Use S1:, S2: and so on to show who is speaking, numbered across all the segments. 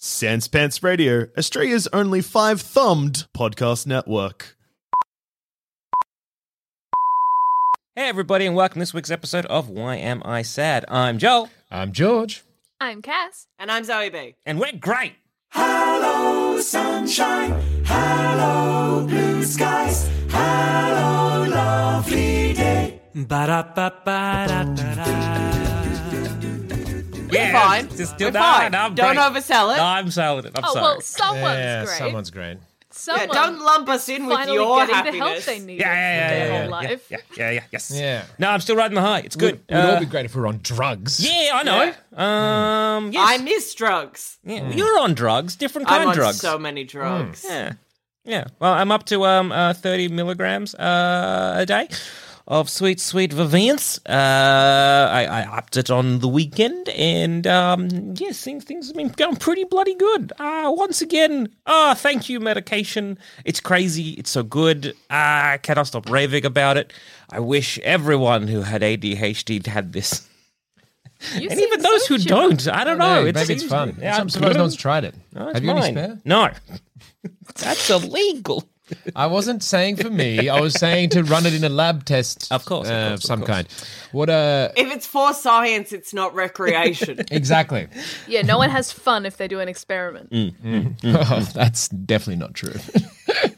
S1: Sans Pants Radio, Australia's only five thumbed podcast network.
S2: Hey, everybody, and welcome to this week's episode of Why Am I Sad? I'm Joel,
S3: I'm George.
S4: I'm Cass.
S5: And I'm Zoe B.
S2: and we're great.
S6: Hello, sunshine. Hello, blue skies. Hello, lovely day.
S2: Yeah,
S5: fine.
S2: Just still
S5: We're fine.
S2: no, I'm
S5: Don't
S2: great.
S5: oversell it.
S2: No, I'm selling it. I'm
S4: Oh
S2: sorry.
S4: well, someone's
S3: yeah,
S4: great.
S3: someone's great.
S5: Yeah, don't lump us in with
S4: finally
S5: your
S4: getting the help
S5: happiness.
S4: they needed
S2: yeah, yeah, yeah,
S4: their
S2: yeah,
S4: whole
S2: yeah,
S4: life.
S2: yeah, yeah, yeah, yes.
S3: Yeah.
S2: No, I'm still riding the high. It's good.
S3: Would, would
S2: Uh,
S3: all be great if we were on drugs.
S2: yeah, I know. Um, yes.
S5: I miss drugs.
S2: yeah, You're on drugs, different kind
S5: I'm
S2: of
S5: on
S2: drugs.
S5: so many drugs.
S2: Yeah. Yeah. Well, I'm up to um uh, 30 milligrams uh, a day of sweet, sweet Vyvanse. Uh, I, I upped it on the weekend, and um, yes, things things have been going pretty bloody good. Uh, once again, ah, thank you, medication. It's crazy. It's so good. Ah, I cannot stop raving about it. I wish everyone who had ADHD had this.
S4: You
S2: And even those
S4: so
S2: who
S4: chill.
S2: don't, I don't know.
S3: No,
S2: It
S3: maybe it's fun.
S2: Yeah,
S3: I'm surprised no one's tried it.
S2: No,
S3: Have you
S2: mine.
S3: any spare?
S2: No, that's illegal.
S3: I wasn't saying for me. I was saying to run it in a lab test.
S2: Of course, of
S3: uh,
S2: course, of
S3: some
S2: course.
S3: kind. What? Uh,
S5: If it's for science, it's not recreation.
S3: exactly.
S4: Yeah, no one has fun if they do an experiment.
S2: Mm.
S3: Oh, that's definitely not true.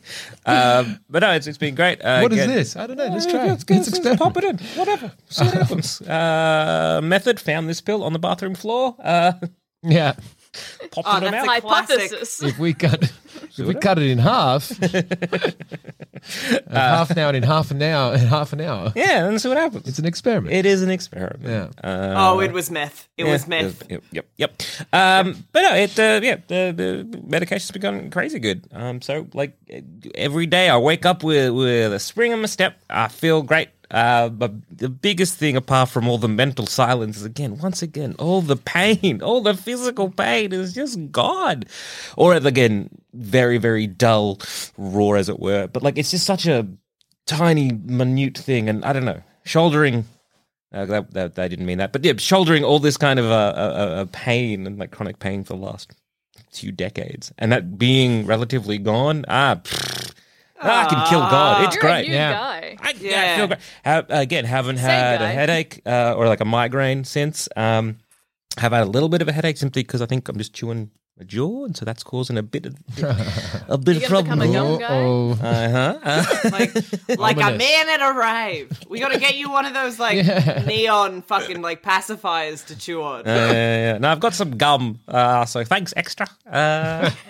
S2: Um, but no, it's, it's been great. Uh,
S3: what is
S2: again-
S3: this? I don't know. Let's try.
S2: let's
S3: it.
S2: go,
S3: Let's
S2: let's pop it in. Whatever. See what happens. Uh, method found this pill on the bathroom floor. Uh,
S3: Yeah.
S2: popped
S5: Oh,
S2: it
S5: that's
S2: out.
S5: a classic.
S4: Hypothesis.
S3: If we cut, if we cut it in half, half an hour and in half an hour, in half an hour,
S2: Yeah, and see what happens.
S3: it's an experiment.
S2: It is an experiment.
S3: Yeah.
S2: Uh,
S5: oh, it was meth. It
S2: yeah,
S5: was meth.
S2: Yep, yep, yep. Um, but no, it uh, yeah, the, the medication's been going crazy good. Um, so like every day I wake up with with a spring in my step. I feel great. Uh, but the biggest thing, apart from all the mental silence, is again, once again, all the pain, all the physical pain is just gone. Or again, very, very dull, raw, as it were. But like, it's just such a tiny, minute thing, and I don't know, shouldering uh, that, that, I didn't mean that, but yeah, shouldering all this kind of uh, uh, uh, pain and like chronic pain for the last few decades, and that being relatively gone, ah, pfft, I can kill God. It's
S4: You're
S2: great.
S4: a new
S3: Yeah.
S4: guy.
S2: I, yeah. I feel great. Ha- again, haven't
S4: Same
S2: had a headache uh, or like a migraine since. Um, have had a little bit of a headache simply because I think I'm just chewing my jaw, and so that's causing a bit of a bit of
S4: You're gonna become
S2: problem.
S4: a gum guy?
S3: Oh,
S2: Uh-huh. Uh,
S5: Like, like a man at a rave. We got to get you one of those like neon fucking like pacifiers to chew on.
S2: Uh, yeah, yeah. No, I've got some gum, uh, so thanks extra. Uh,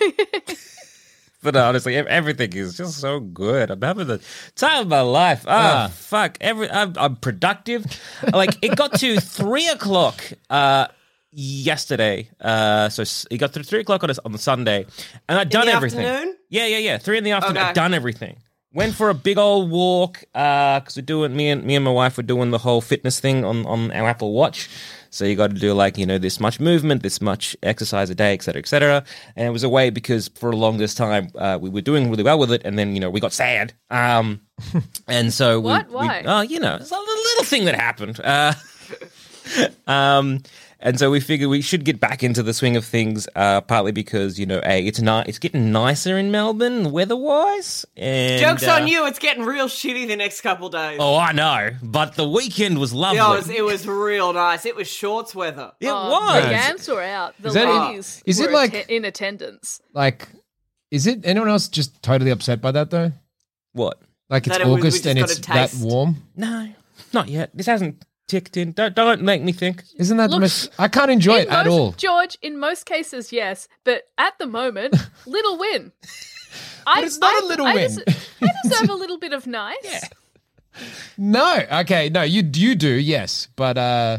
S2: but honestly, everything is just so good. I'm having the time of my life. Ah, fuck. Every I'm, I'm productive. like it got to three o'clock uh, yesterday. Uh, so it got to three o'clock on a, on the Sunday, and I'd done everything.
S5: afternoon?
S2: Yeah, yeah, yeah. Three in the afternoon.
S5: Okay.
S2: I'd done everything. Went for a big old walk because we're doing me and me and my wife were doing the whole fitness thing on on our Apple Watch. So you got to do like you know this much movement, this much exercise a day, et cetera, et cetera. And it was a way because for a longest time uh, we were doing really well with it, and then you know we got sad. Um, and so
S4: What?
S2: we,
S4: Why?
S2: oh, you know, it's a little thing that happened. Uh, um, And so we figured we should get back into the swing of things, uh, partly because you know, a it's ni- it's getting nicer in Melbourne weather-wise.
S5: Joke's
S2: uh,
S5: on you. It's getting real shitty the next couple days.
S2: Oh, I know, but the weekend was lovely.
S5: Yeah, it was, it was real nice. It was shorts weather.
S2: It
S4: Oh,
S2: was.
S4: The Gams were out. The
S3: Is that-
S4: ladies
S3: is it
S4: were
S3: like-
S4: atten- in attendance?
S3: Like, is it anyone else just totally upset by that though?
S2: What?
S3: Like it's
S5: That it was-
S3: August
S5: just
S3: and it's that warm.
S2: No, not yet. This hasn't ticked in. Don't don't make me think.
S3: Isn't that the
S4: Look,
S3: most? I can't enjoy
S4: In
S3: it at all.
S4: George, in most cases, yes, but at the moment, little win. I,
S3: it's not
S4: a
S3: a little win.
S4: I deserve a little bit of nice.
S3: No, okay, no, you you do, yes, but uh,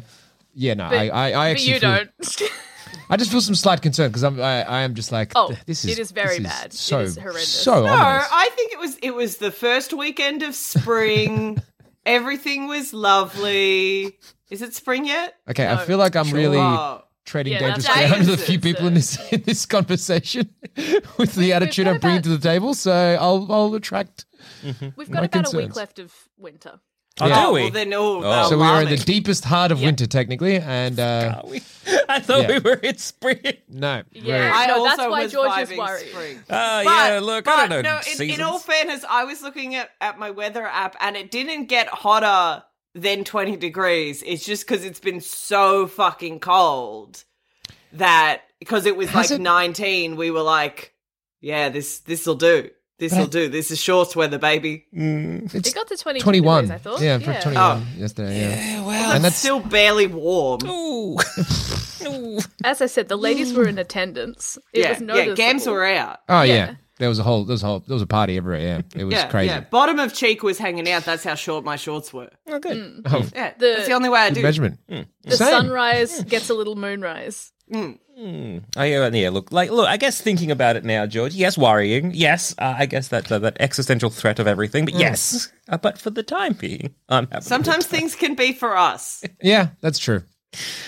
S3: yeah, no,
S4: But,
S3: I I, I
S4: but
S3: actually
S4: you
S3: feel,
S4: don't.
S3: I just feel some slight concern because I'm I, I am just like,
S4: Oh,
S3: this is
S4: it is very bad. It
S3: So
S4: is horrendous.
S3: So
S5: No,
S3: ominous.
S5: I think it was it was the first weekend of spring. Everything was lovely. Is it spring yet?
S3: Okay, I
S4: No.
S3: feel like I'm really
S5: Oh.
S3: treading
S4: Yeah,
S3: dangerous ground with a few people in this in this conversation with the attitude
S4: got
S3: I'm bringing
S4: about-
S3: to the table. So I'll I'll attract. Mm-hmm.
S4: We've
S3: My
S4: got about a
S3: concerns.
S4: week left of winter.
S2: Oh,
S3: Yeah.
S2: do we?
S5: Well, then, oh,
S2: Oh.
S3: so we are in the deepest heart of winter, technically, and uh,
S2: Are we? I thought
S3: Yeah.
S2: we were in spring.
S3: no,
S4: Yeah.
S5: I
S4: No, that's why George is worried.
S5: spring.
S2: Oh
S5: But-
S2: yeah, look, I don't know.
S5: No, in, in all fairness, I was looking at, at my weather app and it didn't get hotter than 20 degrees. It's just because it's been so fucking cold that because it was
S3: Has
S5: like
S3: it-
S5: 19, we were like, yeah, this this will do. This will do. This is shorts weather, baby.
S3: Mm, it's
S4: It got to 22
S3: 21.
S4: degrees, I thought.
S3: Yeah, for
S4: Yeah.
S3: 21 yesterday. Yeah,
S5: Well,
S3: And
S5: it's
S3: that's-
S5: still barely warm.
S2: Ooh. Ooh.
S4: As I said, the ladies were in attendance. It
S5: yeah,
S4: was
S5: yeah,
S4: noticeable.
S5: gams were out.
S3: Oh yeah.
S4: Yeah.
S3: There was a whole there was a whole there was a party everywhere. Yeah, it was
S5: Yeah,
S3: crazy.
S5: yeah. Bottom of cheek was hanging out. That's how short my shorts were.
S2: Oh, good. Mm.
S3: Oh,
S5: Yeah,
S4: The-
S5: that's the only way I do.
S3: measurement. Mm.
S4: The
S3: Same.
S4: sunrise gets a little moonrise.
S2: Oh yeah, yeah. Look, like, look. I guess thinking about it now, George. Yes, worrying. Yes, uh, I guess that uh, that existential threat of everything. But yes, uh, but for the time being, I'm happy.
S5: Sometimes things can be for us.
S3: Yeah, that's true.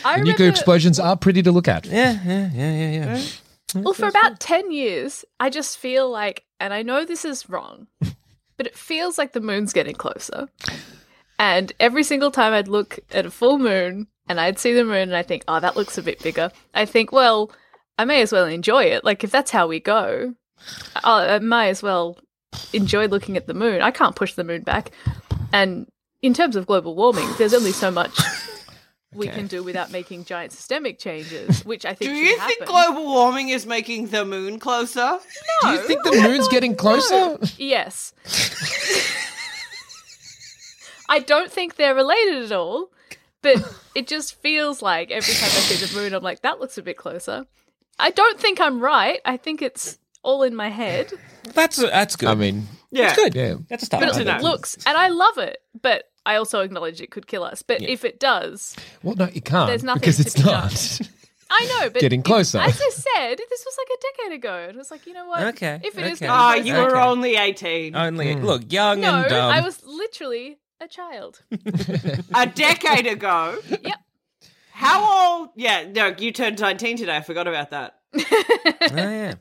S4: I
S3: nuclear
S4: remember,
S3: explosions are pretty to look at.
S2: Yeah, yeah, yeah, yeah, yeah.
S4: well, for about 10 years, I just feel like, and I know this is wrong, but it feels like the moon's getting closer. And every single time I'd look at a full moon and I'd see the moon and I think, oh, that looks a bit bigger. I think, well, I may as well enjoy it. Like, if that's how we go, I, I might as well enjoy looking at the moon. I can't push the moon back. And in terms of global warming, there's only so much we can do without making giant systemic changes, which I think
S5: Do you
S4: happen.
S5: think global warming is making the moon closer?
S3: Do you think the moon's getting closer?
S4: Yes. I don't think they're related at all, but it just feels like every time I see the moon, I'm like, that looks a bit closer. I don't think I'm right. I think it's all in my head,
S2: That's that's good.
S3: I mean,
S5: Yeah.
S2: that's good.
S3: yeah.
S2: That's a start.
S4: but it
S5: know.
S4: looks, and I love it, but I also acknowledge it could kill us. But if it does,
S3: Well, no, you can't
S4: There's nothing
S3: because
S4: to
S3: it's
S4: be
S3: not.
S4: I know, but
S3: Getting
S4: if-
S3: closer.
S4: as I said, this was like a decade ago. It was like, you know what?
S2: Okay,
S4: If it is
S2: okay.
S4: getting
S5: Ah,
S4: closer-
S5: you were
S2: Okay.
S5: only 18.
S2: Only look young
S4: no,
S2: and dumb.
S4: I was literally a child.
S5: A decade ago.
S4: Yep.
S5: How old? Yeah, no, you turned 19 today. I forgot about that.
S2: oh yeah.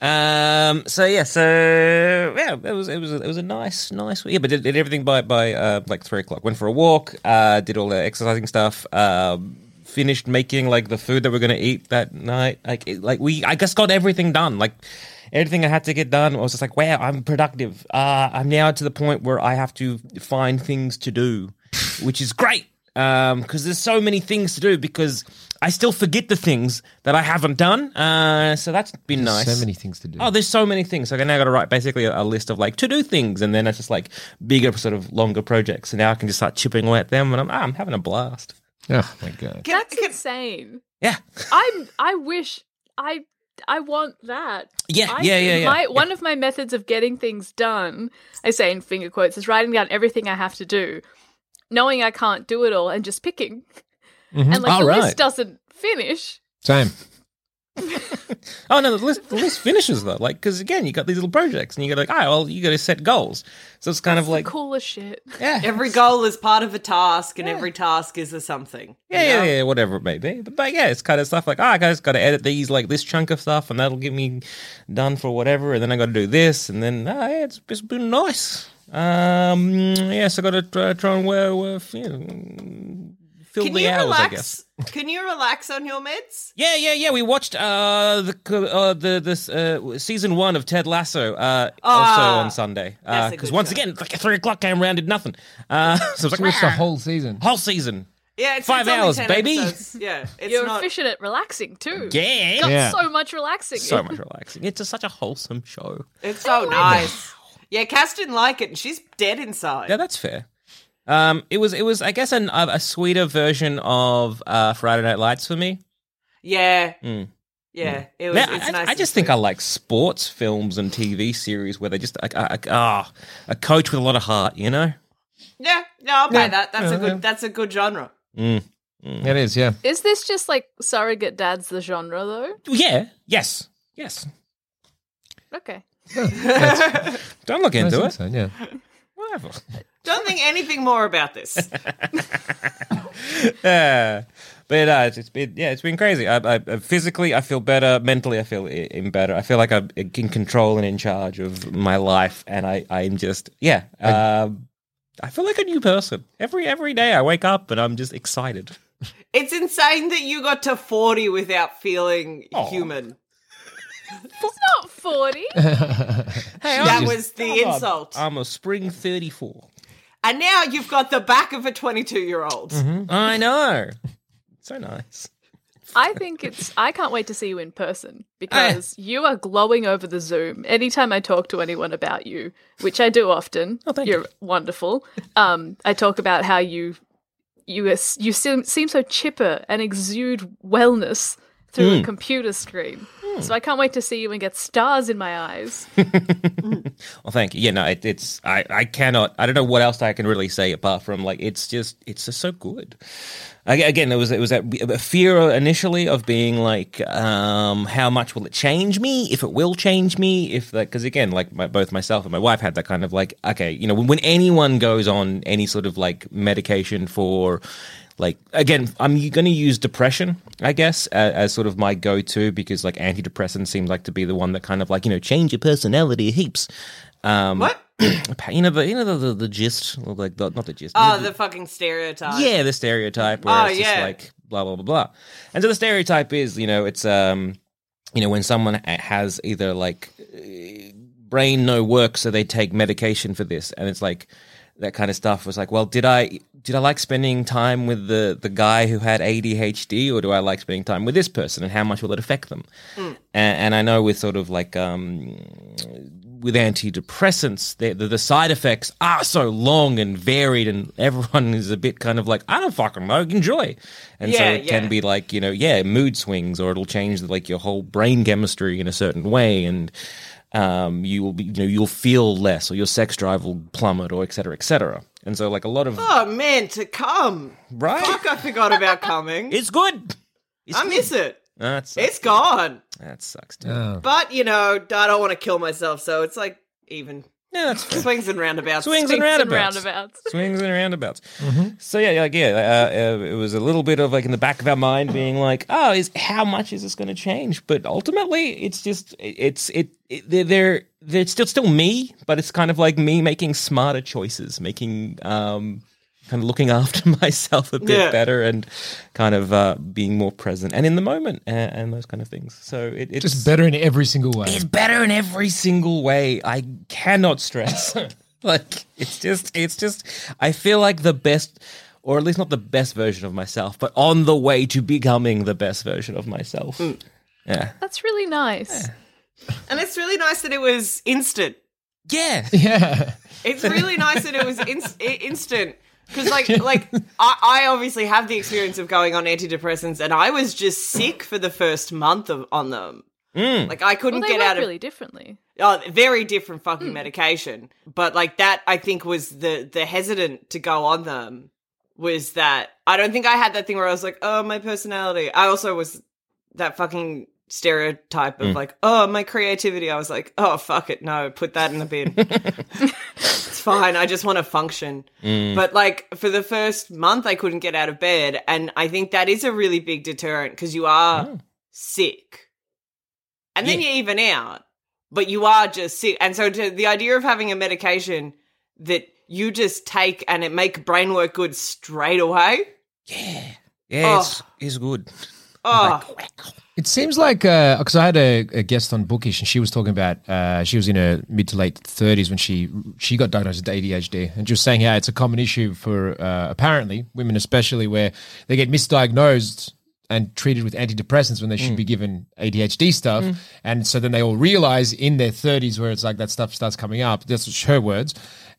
S2: Um. So yeah. So yeah. It was. It was. It was a nice, nice. Yeah. But did, did everything by by uh, like three o'clock. Went for a walk. Uh. Did all the exercising stuff. Um. Finished making like the food that we're gonna eat that night. Like it, like we. I just got everything done. Like everything I had to get done. I was just like, wow, I'm productive. Uh. I'm now to the point where I have to find things to do, which is great. Um. Because there's so many things to do. Because I still forget the things that I haven't done. Uh. So that's been nice.
S3: So many things to do.
S2: Oh, there's so many things. Like I now got to write basically a, a list of like to do things, and then it's just like bigger, sort of longer projects. And now I can just start chipping away at them, and I'm ah, I'm having a blast.
S3: Oh my god.
S4: That's insane.
S2: Yeah,
S4: I'm. I wish. I. I want that.
S2: yeah,
S4: I,
S2: yeah, yeah, yeah.
S4: My, One of my methods of getting things done, I say in finger quotes, is writing down everything I have to do, knowing I can't do it all, and just picking. Mm-hmm. And like
S2: Oh,
S4: the
S2: right.
S4: list doesn't finish.
S3: Same.
S2: Oh no, the list the list finishes though. Like because again, you got these little projects, and you got like, oh well, you got to set goals. So it's kind of like
S4: Coolest shit.
S2: yeah,
S5: Every goal is part of a task, and every task is a something.
S2: Yeah,
S5: you
S2: yeah, yeah, whatever it may be. But, but yeah, it's kind of stuff like, oh, I just got to edit these, like this chunk of stuff, and that'll get me done for whatever. And then I got to do this, and then, oh, yeah, it's, it's been nice. Um, yes, I got to try, try and wear, wear, you know, fill
S5: Can
S2: the
S5: you
S2: hours, I guess.
S5: relax? Can you relax on your meds?
S2: Yeah, yeah, yeah. We watched uh the uh, the this uh, season one of Ted Lasso uh, also
S5: Ah,
S2: on Sunday
S5: that's
S2: because
S5: good
S2: once
S5: show.
S2: again like three o'clock came around did nothing. Uh, so it's was like,
S3: Watch the whole season.
S2: whole season.
S5: Yeah, it's
S2: Five
S5: it's
S2: hours, baby.
S5: episodes. Yeah, it's
S4: You're
S5: not.
S4: efficient at relaxing too.
S2: Yeah,
S4: Got
S3: Yeah.
S4: so much relaxing.
S2: so much relaxing. It's just such a wholesome show.
S5: It's so nice. Yeah, Cass didn't like it, and she's dead inside.
S2: Yeah, that's fair. Um, it was it was I guess an, a, a sweeter version of uh, Friday Night Lights for me.
S5: Yeah,
S2: Mm.
S5: yeah. It was.
S2: Yeah,
S5: it's
S2: I,
S5: nice
S2: I just think. I like sports films and TV series where they just like ah a coach with a lot of heart, you know.
S5: Yeah, no, I'll pay
S3: Yeah,
S5: that. That's
S3: yeah,
S5: a good.
S3: yeah.
S5: That's a good genre.
S2: Mm.
S3: It is, yeah.
S4: Is this just like surrogate dads the genre though?
S2: Yeah. Yes. Yes.
S4: Okay.
S2: Don't look into it.
S3: so, yeah.
S2: Whatever.
S5: Don't think anything more about this.
S2: yeah. But uh, it's, it's been yeah, it's been crazy. I, I, I- physically, I feel better. Mentally, I feel in better. I feel like I'm in control and in charge of my life, and I I'm just yeah. Um, I feel like a new person every every day. I wake up and I'm just excited.
S5: it's insane that you got to forty without feeling human.
S4: It's not 40.
S5: That was the insult.
S2: I'm a spring thirty four.
S5: and now you've got the back of a twenty-two-year-old.
S2: I know. So nice.
S4: I think it's. I can't wait to see you in person because you are glowing over the Zoom. Anytime I talk to anyone about you, which I do often,
S2: Oh, thank
S4: you're
S2: you.
S4: wonderful. Um, I talk about how you you are, you seem, seem so chipper and exude wellness through
S2: Hmm.
S4: a computer screen. So I can't wait to see you and get stars in my eyes.
S2: Well, thank you. Yeah, no, it, it's I, I cannot. I don't know what else I can really say apart from like it's just it's just so good. I, again, it was it was that fear initially of being like, um, how much will it change me? If it will change me, if that because again, like my, both myself and my wife had that kind of like, okay, you know, when, when anyone goes on any sort of like medication for like again i'm going to use depression i guess as, as sort of my go-to because like antidepressants seem like to be the one that kind of like you know change your personality heaps um
S5: What?
S2: you know the you know the the, the gist like the, not the gist
S5: Oh, the fucking stereotype.
S2: yeah the stereotype where
S5: Oh,
S2: it's just
S5: yeah.
S2: like blah blah blah blah and so the stereotype is you know it's um you know when someone has either like uh, brain no work so they take medication for this and it's like that kind of stuff was like well did i did i like spending time with the the guy who had adhd or do i like spending time with this person and how much will it affect them and, and i know with sort of like um with antidepressants, the, the, the side effects are so long and varied, and everyone is a bit kind of like, I don't fucking know, enjoy. And so
S5: Yeah,
S2: it can be like, you know, yeah, mood swings, or it'll change like your whole brain chemistry in a certain way, and um, you will be, you know, you'll feel less, or your sex drive will plummet, or et cetera, et cetera. And so, like a lot of
S5: Oh man, to come.
S2: right,
S5: Fuck, I forgot about coming.
S2: it's good. It's
S5: I
S2: good.
S5: miss it.
S2: That sucks.
S5: It's gone.
S2: that sucks. Too.
S3: Oh.
S5: But you know, I don't want to kill myself, so it's like even
S2: Yeah, that's fair.
S5: swings and roundabouts.
S2: Swings and
S4: Swings and
S2: roundabouts.
S4: roundabouts.
S2: swings and roundabouts. So yeah, like yeah, uh, uh, it was a little bit of like in the back of our mind being like, oh, is how much is this going to change? But ultimately, it's just it's it, it they're, they're they're still still me, but it's kind of like me making smarter choices, making um kind of looking after myself a bit
S5: Yeah.
S2: better and kind of uh, being more present and in the moment and, and those kind of things. So it, it's
S3: Just better in every single way.
S2: it's better in every single way. I cannot stress. like it's just it's just I feel like the best or at least not the best version of myself, but on the way to becoming the best version of myself. Yeah.
S4: That's really nice.
S5: And it's really nice that it was instant.
S2: Yeah.
S3: Yeah.
S5: It's really nice that it was ins- i- instant. Because like like I, I obviously have the experience of going on antidepressants, and I was just sick for the first month of on them.
S2: Mm.
S5: Like I couldn't
S4: Well, they
S5: get
S4: work
S5: out of
S4: really differently.
S5: Oh, very different fucking medication. But like that, I think was the the hesitant to go on them was that I don't think I had that thing where I was like, oh, my personality. I also was that fucking stereotype of hmm. like, oh, my creativity. I was like, oh, fuck it, no, put that in the bin. it's fine. I just want to function. Hmm. But like for the first month, I couldn't get out of bed, and I think that is a really big deterrent because you are sick, and then
S2: Yeah.
S5: you even out, but you are just sick. And so to, the idea of having a medication that you just take and it make brain work good straight away
S2: Yeah, yeah, oh. it's, it's good.
S5: Oh,
S3: It seems like because I had a, a guest on Bookish and she was talking about uh, she was in her mid to late thirties when she she got diagnosed with ADHD and she was saying how it's a common issue for uh, apparently women especially where they get misdiagnosed and treated with antidepressants when they should be given ADHD stuff. And so then they all realize in their thirties where it's like that stuff starts coming up. That's her words.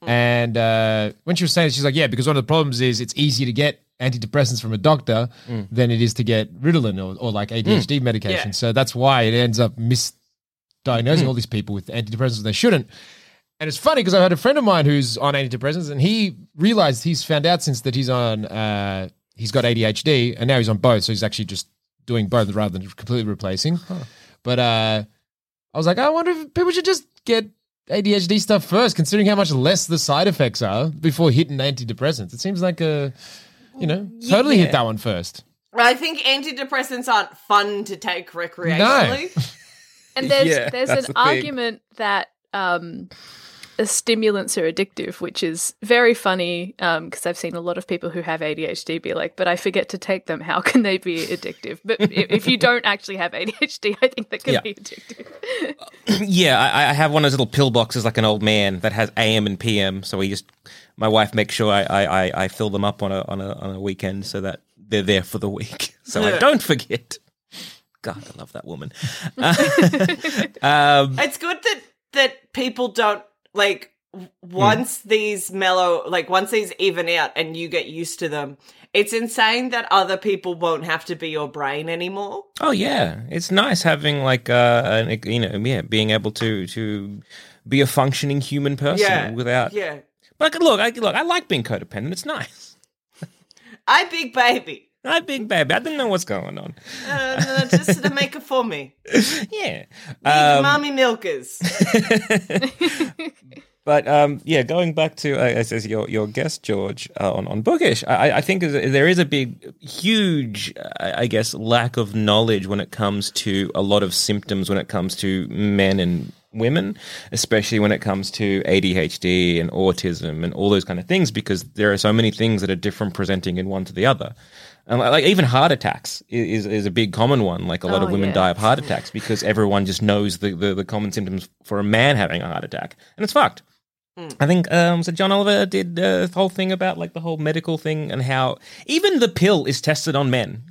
S3: And uh, when she was saying, it, she's like, yeah, because one of the problems is it's easy to get antidepressants from a doctor than it is to get Ritalin or, or like ADHD medication.
S5: Yeah.
S3: So that's why it ends up misdiagnosing all these people with antidepressants they shouldn't. And it's funny because I had a friend of mine who's on antidepressants, and he realized he's found out since that he's on uh, he's got ADHD, and now he's on both. So he's actually just doing both rather than completely replacing. But uh, I was like, I wonder if people should just get ADHD stuff first, considering how much less the side effects are before hitting antidepressants. It seems like a you know totally hit that one first.
S5: I think antidepressants aren't fun to take recreationally.
S4: And there's
S2: Yeah,
S4: there's
S2: that's
S4: an
S2: the thing.
S4: argument that um, stimulants are addictive, which is very funny because I've seen a lot of people who have ADHD be like, "But I forget to take them. How can they be addictive?" But if you don't actually have ADHD, I think that can
S2: Yeah.
S4: be addictive.
S2: yeah, I, I have one of those little pill boxes like an old man that has AM and PM. So we just, my wife makes sure I, I, I, I fill them up on a on a on a weekend so that they're there for the week, so I don't forget. God, I love that woman. um,
S5: It's good that that people don't like w- once these mellow like once these even out and you get used to them. It's insane that other people won't have to be your brain anymore.
S2: oh yeah, it's nice having like uh, an, you know, yeah, being able to to be a functioning human person
S5: Yeah,
S2: without.
S5: Yeah,
S2: But look, I look, I like being codependent. It's nice.
S5: I big baby.
S2: I big baby. I didn't know what's going on.
S5: Uh, just to make it for me.
S2: Yeah. Um,
S5: mommy milkers.
S2: But um, yeah, going back to uh, as as your your guest George uh, on on bookish, I, I think there is a big, huge, I guess, lack of knowledge when it comes to a lot of symptoms when it comes to men and women, especially when it comes to ADHD and autism and all those kind of things, because there are so many things that are different presenting in one to the other. And like even heart attacks is is a big common one. Like a lot
S4: Oh,
S2: of women
S4: yeah.
S2: die of heart attacks because everyone just knows the, the, the common symptoms for a man having a heart attack, and it's fucked. I think um, so. John Oliver did uh, the whole thing about like the whole medical thing and how even the pill is tested on men,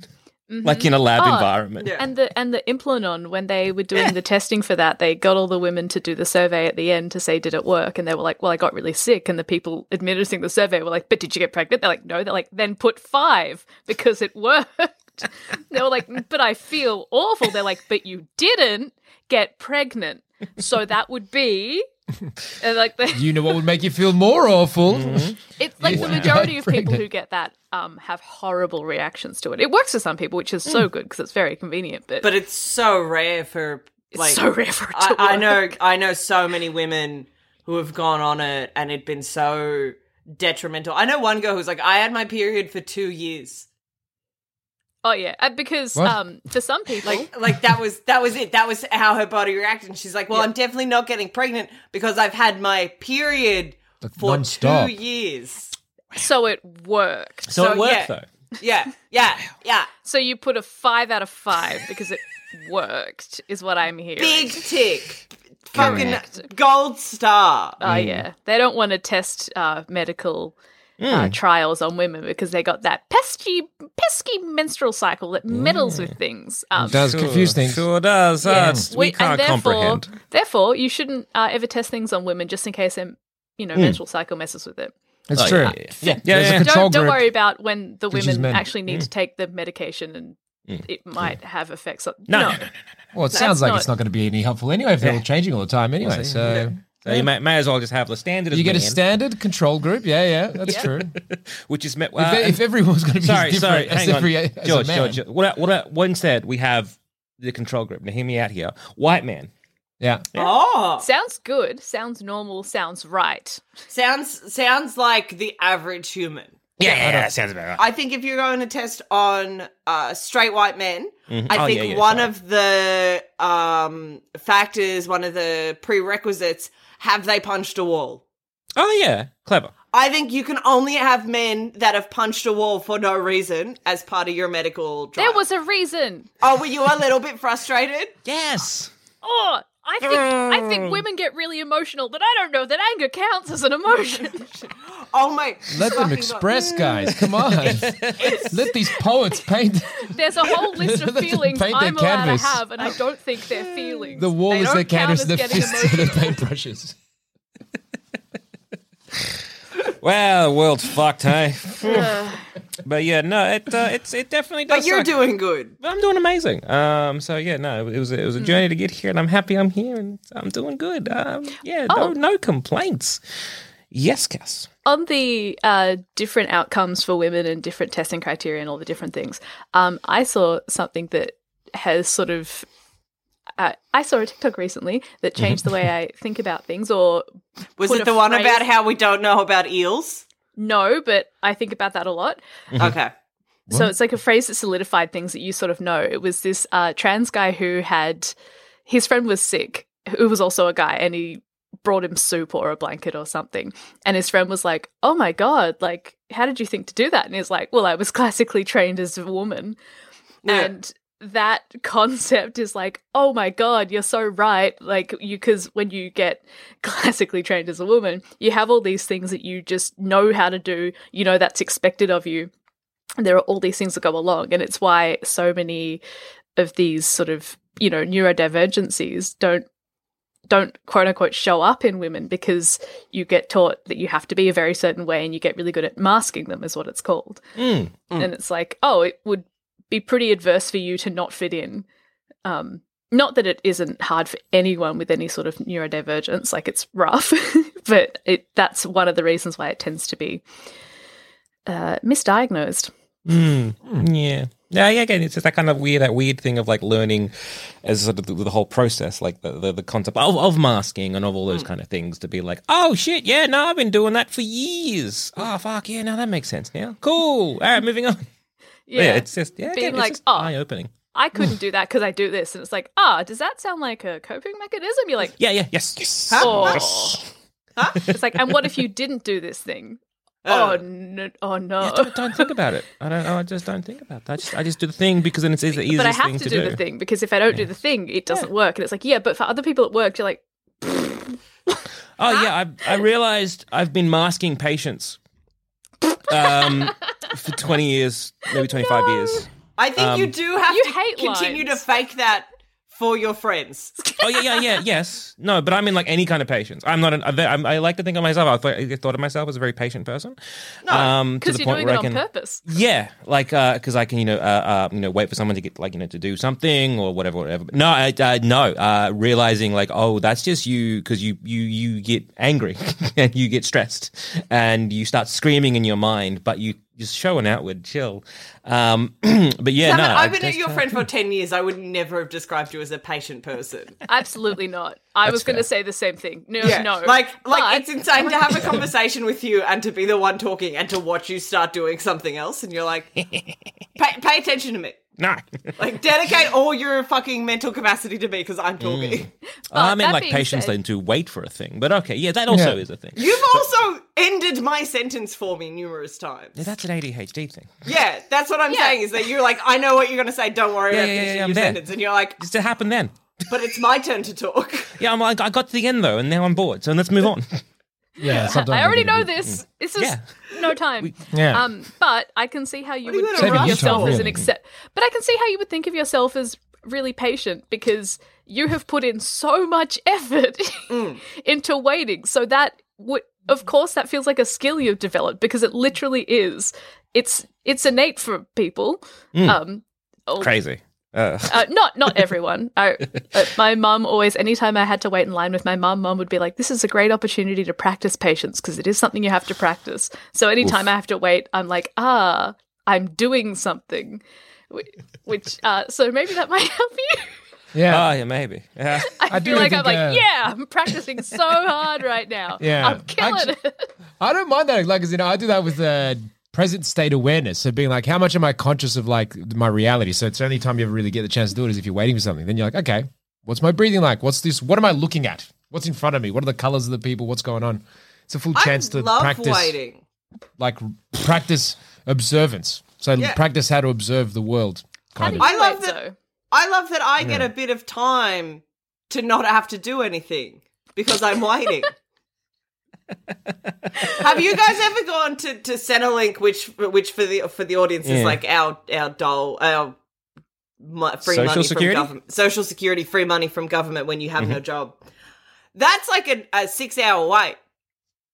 S2: like in a lab
S4: Oh,
S2: environment.
S5: Yeah.
S4: And the and the Implanon, when they were doing the testing for that, they got all the women to do the survey at the end to say did it work, and they were like, "Well, I got really sick." And the people administering the survey were like, "But did you get pregnant?" They're like, "No." They're like, "Then put five because it worked." they were like, mm, "But I feel awful." They're like, "But you didn't get pregnant, so that would be." And like the,
S3: You know what would make you feel more awful?
S4: It's like the majority of people who get that um, have horrible reactions to it. It works for some people, which is so good because it's very convenient. But,
S5: But it's so rare for
S4: it's
S5: like
S4: so rare for it
S5: I,
S4: to
S5: I
S4: work.
S5: know I know so many women who have gone on it and it'd been so detrimental. I know one girl who's like, I had my period for two years.
S4: Oh yeah, uh, because
S3: What?
S4: um, for some people,
S5: Like like that was that was it. That was how her body reacted. And she's like, Well, I'm definitely not getting pregnant because I've had my period
S3: Like
S5: for
S3: non-stop.
S5: two years.
S4: so it worked.
S2: So,
S5: So,
S2: it worked
S5: yeah.
S2: though.
S5: Yeah, yeah, yeah.
S4: So you put a five out of five because it worked, is what I'm hearing.
S5: Big tick. Fucking gold star.
S4: Oh yeah, they don't want to test uh, medical uh, trials on women because they got that pesky, pesky menstrual cycle that meddles with things. Um,
S3: It does confuse things.
S2: Sure does. Uh,
S4: Yeah.
S2: it's- we, can't
S4: and therefore,
S2: comprehend.
S4: Therefore, you shouldn't uh, ever test things on women just in case their, you know, menstrual cycle messes with it.
S3: It's
S2: Oh,
S3: true.
S2: Yeah, yeah, yeah.
S3: There's
S2: yeah,
S3: a
S4: Don't, don't worry about when the women actually need to take the medication and it might have effects. On,
S2: No, no, no, no.
S3: Well, it sounds like
S4: not-
S3: it's not going to be any helpful anyway if they're all changing all the time anyway. So
S2: So you may, may as well just have the standard.
S3: you
S2: as
S3: get a
S2: men,
S3: standard control group. Yeah, yeah, that's
S4: Yeah.
S3: true.
S2: which is met.
S3: if,
S2: Uh,
S3: if everyone's going to be
S2: sorry,
S3: as
S2: sorry,
S3: different as
S2: hang
S3: every
S2: on,
S3: as a
S2: George,
S3: man.
S2: George. George. What, what, what instead we have the control group. Now, hear me out here. White man.
S3: Yeah.
S5: Oh,
S4: Sounds good. Sounds normal. Sounds right.
S5: sounds sounds like the average human.
S2: Yeah, yeah, that sounds about right.
S5: I think if you're going to test on uh, straight white men,
S2: Mhm.
S5: I
S2: Oh,
S5: think
S2: yeah, yeah,
S5: one
S2: sorry.
S5: of the um, factors, one of the prerequisites, have they punched a wall?
S2: Oh yeah, clever.
S5: I think you can only have men that have punched a wall for no reason as part of your medical trial.
S4: There was a reason.
S5: Oh, were you a little bit frustrated?
S2: Yes.
S4: Oh, I think I think mm. women get really emotional, but I don't know that anger counts as an emotion.
S5: Oh my!
S3: Let them express,
S5: God.
S3: guys. Come on. Let these poets paint.
S4: There's a whole list of feelings
S3: paint
S4: I'm allowed to have, and I don't think they're feelings.
S3: The wall
S4: They
S3: is their
S4: count
S3: canvas,
S4: as
S3: the
S4: getting
S3: fists are
S4: emotional.
S3: the paintbrushes.
S2: Well, the world's fucked, hey. but yeah, no, it uh, it's it definitely does.
S5: But you're
S2: suck.
S5: doing good.
S2: I'm doing amazing. Um, so yeah, no, it was it was a journey to get here, and I'm happy I'm here, and I'm doing good. Um, yeah,
S4: Oh.
S2: no, no complaints. Yes, Cass.
S4: on the uh, different outcomes for women and different testing criteria and all the different things, um, I saw something that has sort of. Uh, I saw a TikTok recently that changed the way I think about things, or
S5: Was it
S4: a
S5: the one
S4: phrase-
S5: about how we don't know about eels?
S4: no, but I think about that a lot.
S5: Okay.
S4: So it's like a phrase that solidified things that you sort of know. It was this uh, trans guy who had his friend was sick, who was also a guy, and he brought him soup or a blanket or something. And his friend was like, "Oh my god, like how did you think to do that?" And he's like, "Well, I was classically trained as a woman."
S5: Yeah.
S4: And that concept is like, "Oh my god, you're so right." Like you cuz when you get classically trained as a woman, you have all these things that you just know how to do, you know that's expected of you and there are all these things that go along and it's why so many of these sort of you know neurodivergencies don't don't quote unquote show up in women because you get taught that you have to be a very certain way and you get really good at masking them is what it's called
S2: Mm.
S4: and it's like oh it would be pretty adverse for you to not fit in um not that it isn't hard for anyone with any sort of neurodivergence like it's rough but it that's one of the reasons why it tends to be uh, misdiagnosed
S2: Mm. Yeah. Yeah, yeah, again, it's just that kind of weird, that weird thing of like learning as sort of the, the whole process, like the, the, the concept of, of masking and of all those kind of things to be like, oh shit, yeah, no, I've been doing that for years. Oh, fuck, yeah, no, that makes sense now. Cool. All right, moving on.
S4: Yeah,
S2: it's just, yeah,
S4: Being
S2: again,
S4: like,
S2: it's
S4: oh.
S2: eye opening.
S4: I couldn't do that because I do this. And it's like, ah, does that sound like a coping mechanism? You're like,
S2: Yeah, yeah, yes, yes.
S4: oh. It's like, and what if you didn't do this thing?
S5: Uh.
S4: oh, no, oh no.
S2: Yeah, don't, don't think about it. I don't. I just don't think about that. I just, I just do the thing because then it's the easiest
S4: but I have
S2: thing
S4: to,
S2: to,
S4: do, the thing because if I don't do the thing, it doesn't work. And it's like, yeah, but for other people at work, you're like,
S2: Oh yeah, I I realized I've been masking patients um, for twenty years, maybe twenty five years.
S5: I think you
S2: Um,
S5: do have
S4: You
S5: to
S4: hate
S5: continue
S4: lines.
S5: to fake that for your friends.
S2: Oh yeah, yeah, yeah, yes. No, but I mean like any kind of patience. I'm not. An, I, I'm- I like to think of myself. I thought, I thought of myself as a very patient person. No, um, to
S4: because
S2: the
S4: you're
S2: point
S4: doing
S2: where
S4: it
S2: I
S4: on
S2: can.
S4: purpose.
S2: Yeah, like because I can, you know, uh, uh, you know, wait for someone to get like you know to do something or whatever, whatever. But no, I, uh, no, uh, realizing like, oh, that's just you because you you you get angry and you get stressed and you start screaming in your mind, but you just show an outward chill. Um, but yeah,
S5: Damn
S2: no, I
S5: I've been your friend for 10 years. I would never have described you as a patient person.
S4: Absolutely not. I was going to say the same thing. No,
S5: Yeah.
S4: no.
S5: Like, like
S4: But-
S5: it's insane to have a conversation with you and to be the one talking and to watch you start doing something else. And you're like, pay, pay attention to me.
S2: No,
S5: Like, dedicate all your fucking mental capacity to me because I'm talking. Mm.
S2: I mean like patience
S4: said-
S2: then to wait for a thing. But okay, yeah, that also
S3: Yeah.
S2: is a thing.
S5: You've also ended my sentence for me numerous times.
S2: Yeah, that's an ADHD thing.
S5: Yeah, that's what I'm
S4: Yeah.
S5: saying is that you're like, I know what you're going to say. Don't worry,
S2: Yeah,
S5: I'm
S2: yeah, yeah, yeah, I'm
S5: your
S2: there.
S5: sentence. And you're like,
S2: Just to happen then.
S5: but it's my turn to talk.
S2: Yeah, I'm like, I got to the end though, and now I'm bored. So let's move on.
S3: Yeah, sometimes
S4: I already know
S3: bit-
S4: this. This is
S2: Yeah.
S4: no time.
S3: Yeah.
S4: Um, but I can see how you
S5: What are you
S4: would
S5: gonna
S4: think of
S5: rush
S4: yourself
S3: for?
S4: as an
S3: Really?
S4: accept. But I can see how you would think of yourself as really patient because you have put in so much effort
S5: Mm.
S4: into waiting. So that would, of course, that feels like a skill you've developed because it literally is. It's it's innate for people. Um, oh,
S2: Crazy. Uh,
S4: uh, not not everyone. I, uh, my mum always, anytime I had to wait in line with my mum, mum would be like, "This is a great opportunity to practice patience because it is something you have to practice." So anytime I have to wait, I'm like, "Ah, I'm doing something," which uh, so maybe that might help you.
S3: Yeah.
S2: oh yeah, maybe. Yeah.
S4: I,
S3: I do
S4: feel like I'm like,
S3: uh,
S4: yeah, I'm practicing so hard right now.
S3: Yeah.
S4: I'm killing
S3: Actu-
S4: it.
S3: I don't mind that. Like, 'cause, you know, I do that with uh, present state awareness. So being like, how much am I conscious of like my reality? So it's the only time you ever really get the chance to do it is if you're waiting for something. Then you're like, okay, what's my breathing like? What's this? What am I looking at? What's in front of me? What are the colors of the people? What's going on? it's a full
S5: I
S3: chance to
S5: love
S3: practice,
S5: waiting.
S3: like practice observance. So
S5: Yeah.
S3: practice how to observe the world. Kind of.
S5: I love
S4: wait,
S5: that-
S4: though?
S5: I love that I get a bit of time to not have to do anything because I'm waiting. have you guys ever gone to, to Centrelink, which which for the for the audience is like our our dole our free
S2: Social
S5: money
S2: security?
S5: from government, social security, free money from government when you have
S2: Mm-hmm.
S5: no job. That's like a, a six hour wait.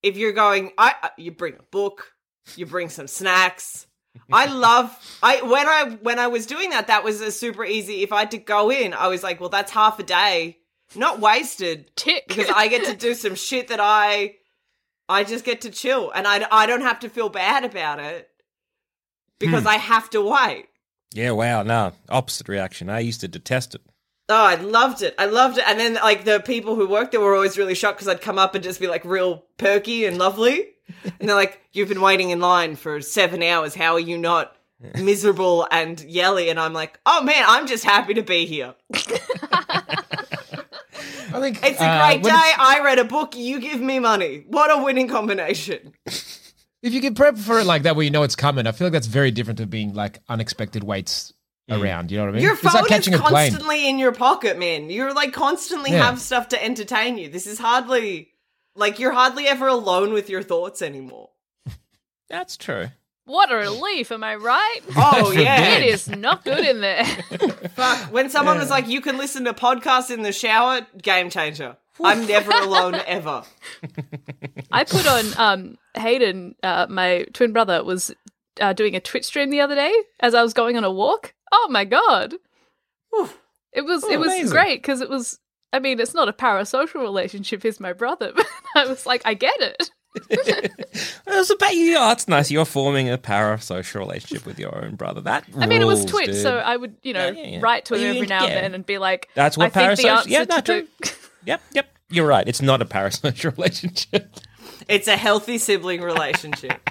S5: If you're going, I I- you bring a book, you bring some snacks. I love I when I when I was doing that, that was a super easy. If I had to go in, I was like, well, that's half a day, not wasted,
S4: Tick.
S5: because I get to do some shit that I I just get to chill, and I I don't have to feel bad about it because
S2: Hmm.
S5: I have to wait.
S2: Yeah, wow, no. Opposite reaction. I used to detest it.
S5: Oh, I loved it. I loved it. And then, like, the people who worked there were always really shocked because I'd come up and just be, like, real perky and lovely. And they're like, You've been waiting in line for seven hours. How are you not miserable and yelly? And I'm like, Oh, man, I'm just happy to be here.
S3: I think
S5: It's a
S3: uh,
S5: great day.
S3: it's-
S5: I read a book. You give me money. What a winning combination.
S3: If you can prep for it like that, where you know it's coming, I feel like that's very different to being like unexpected waits around. You know what I mean?
S5: Your
S3: it's
S5: phone
S3: like
S5: is
S3: catching a plane.
S5: constantly in your pocket, man. You're like constantly
S3: Yeah.
S5: have stuff to entertain you. This is hardly like you're hardly ever alone with your thoughts anymore.
S2: That's true.
S4: What a relief, am I right?
S5: Oh yeah.
S4: It is not good in there.
S5: Fuck. When someone was like, you can listen to podcasts in the shower, game changer. I'm never alone ever.
S4: I put on um Hayden, uh, my twin brother, was uh, doing a Twitch stream the other day as I was going on a walk. Oh my god, it was it was
S2: amazing.
S4: great because it was. I mean, it's not a parasocial relationship. He's my brother, but I was like, I get it.
S2: It was about you. Oh, that's nice. You're forming a parasocial relationship with your own brother. That
S4: I mean, it was
S2: rules,
S4: Twitch,
S2: dude.
S4: so I would, you know,
S2: Yeah, yeah, yeah.
S4: write to him
S2: you-
S4: every now
S2: yeah.
S4: and then and be like,
S2: That's what
S4: I
S2: parasocial-
S4: answer
S2: yeah,
S4: to
S2: no, true.
S4: the-
S2: Yep, yep. You're right. It's not a parasocial relationship.
S5: It's a healthy sibling relationship.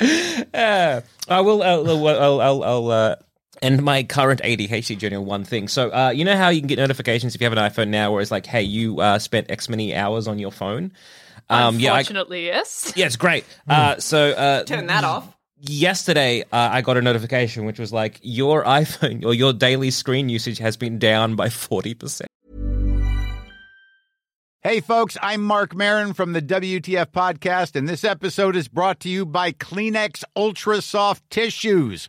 S2: Uh, I will. I'll. I'll. I'll, I'll, I'll uh, end my current ADHD journey on one thing. So, uh, you know how you can get notifications if you have an iPhone now, where it's like, "Hey, you uh, spent X many hours on your phone." Um, yeah, I,
S4: Unfortunately, yes.
S2: yeah, it's great. Uh, so uh,
S5: Turn that off.
S2: yesterday uh, I got a notification which was like your iPhone or your daily screen usage has been down by forty percent.
S7: Hey, folks, I'm Marc Maron from the WTF Podcast, and this episode is brought to you by Kleenex Ultra Soft Tissues,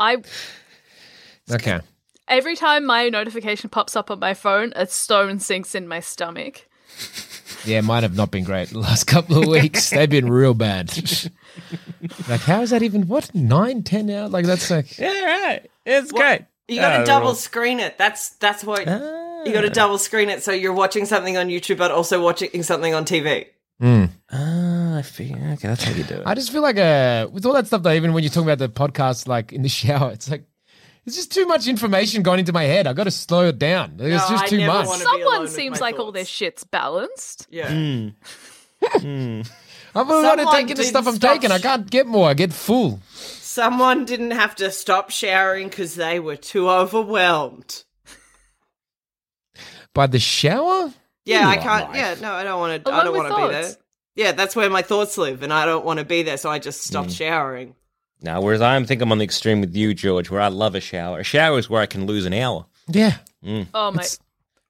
S4: I
S3: okay.
S4: every time my notification pops up on my phone, a stone sinks in my stomach.
S3: Yeah, mine have not been great the last couple of weeks. They've been real bad. like, how is that even? What nine, ten hours? Like that's like
S2: Yeah, right. It's
S5: Well,
S2: great.
S5: You got to
S2: Uh,
S5: double
S2: rules.
S5: screen it. That's that's what you
S2: Ah.
S5: got to double screen it. So you're watching something on YouTube, but also watching something on TV.
S2: Ah, I feel okay. That's how you do it.
S3: I just feel like uh with all that stuff though, even when you're talking about the podcast like in the shower, it's like it's just too much information going into my head. I got to slow it down. It's
S5: No,
S3: just
S5: I
S3: too much.
S5: wanna be alone
S4: Someone seems
S5: my
S4: like all their
S5: thoughts.
S4: shit's balanced.
S5: Yeah.
S3: Hmm. I've already
S5: Someone
S3: taken the stuff I'm
S5: stop
S3: taking. I can't get more. I get full.
S5: Someone didn't have to stop showering because they were too overwhelmed.
S3: By the shower?
S5: Yeah, I can't.
S3: life.
S5: Yeah, no, I don't want to. I don't want to be there. Yeah, that's where my thoughts live, and I don't want to be there, so I just stopped hmm. showering.
S2: Now, whereas I think I'm on the extreme with you, George, where I love a shower. A shower is where I can lose an hour.
S3: Yeah. Hmm.
S4: Oh my!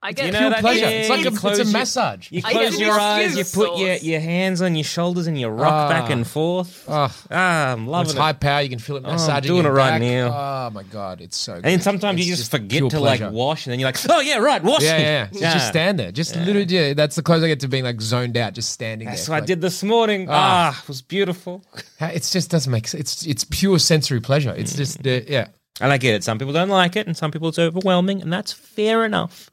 S4: I get
S2: You know that
S3: pleasure. It's like a, it's a
S2: your-
S3: massage.
S2: You close your eyes, you put your, your hands on your shoulders, and you rock
S3: Ah.
S2: back and forth.
S3: Oh,
S2: Ah, I'm loving
S3: it's
S2: it.
S3: high power. You can feel it
S2: I'm
S3: massaging
S2: doing
S3: your
S2: it right
S3: back.
S2: now.
S3: Oh my god, it's so. Good.
S2: And sometimes you
S3: It's
S2: just, forget
S3: pure
S2: to like wash, and then you're like, oh yeah, right, wash.
S3: Yeah,
S2: it."
S3: yeah, yeah. Just stand there. Just literally, yeah. That's the closest I get to being like zoned out, just standing
S2: That's
S3: there.
S2: what I did this morning.
S3: Ah.
S2: Ah, it was beautiful.
S3: It's just doesn't make sense. It's it's pure sensory pleasure. It's just uh, yeah.
S2: And I get it. Some people don't like it, and some people it's overwhelming, and that's fair enough.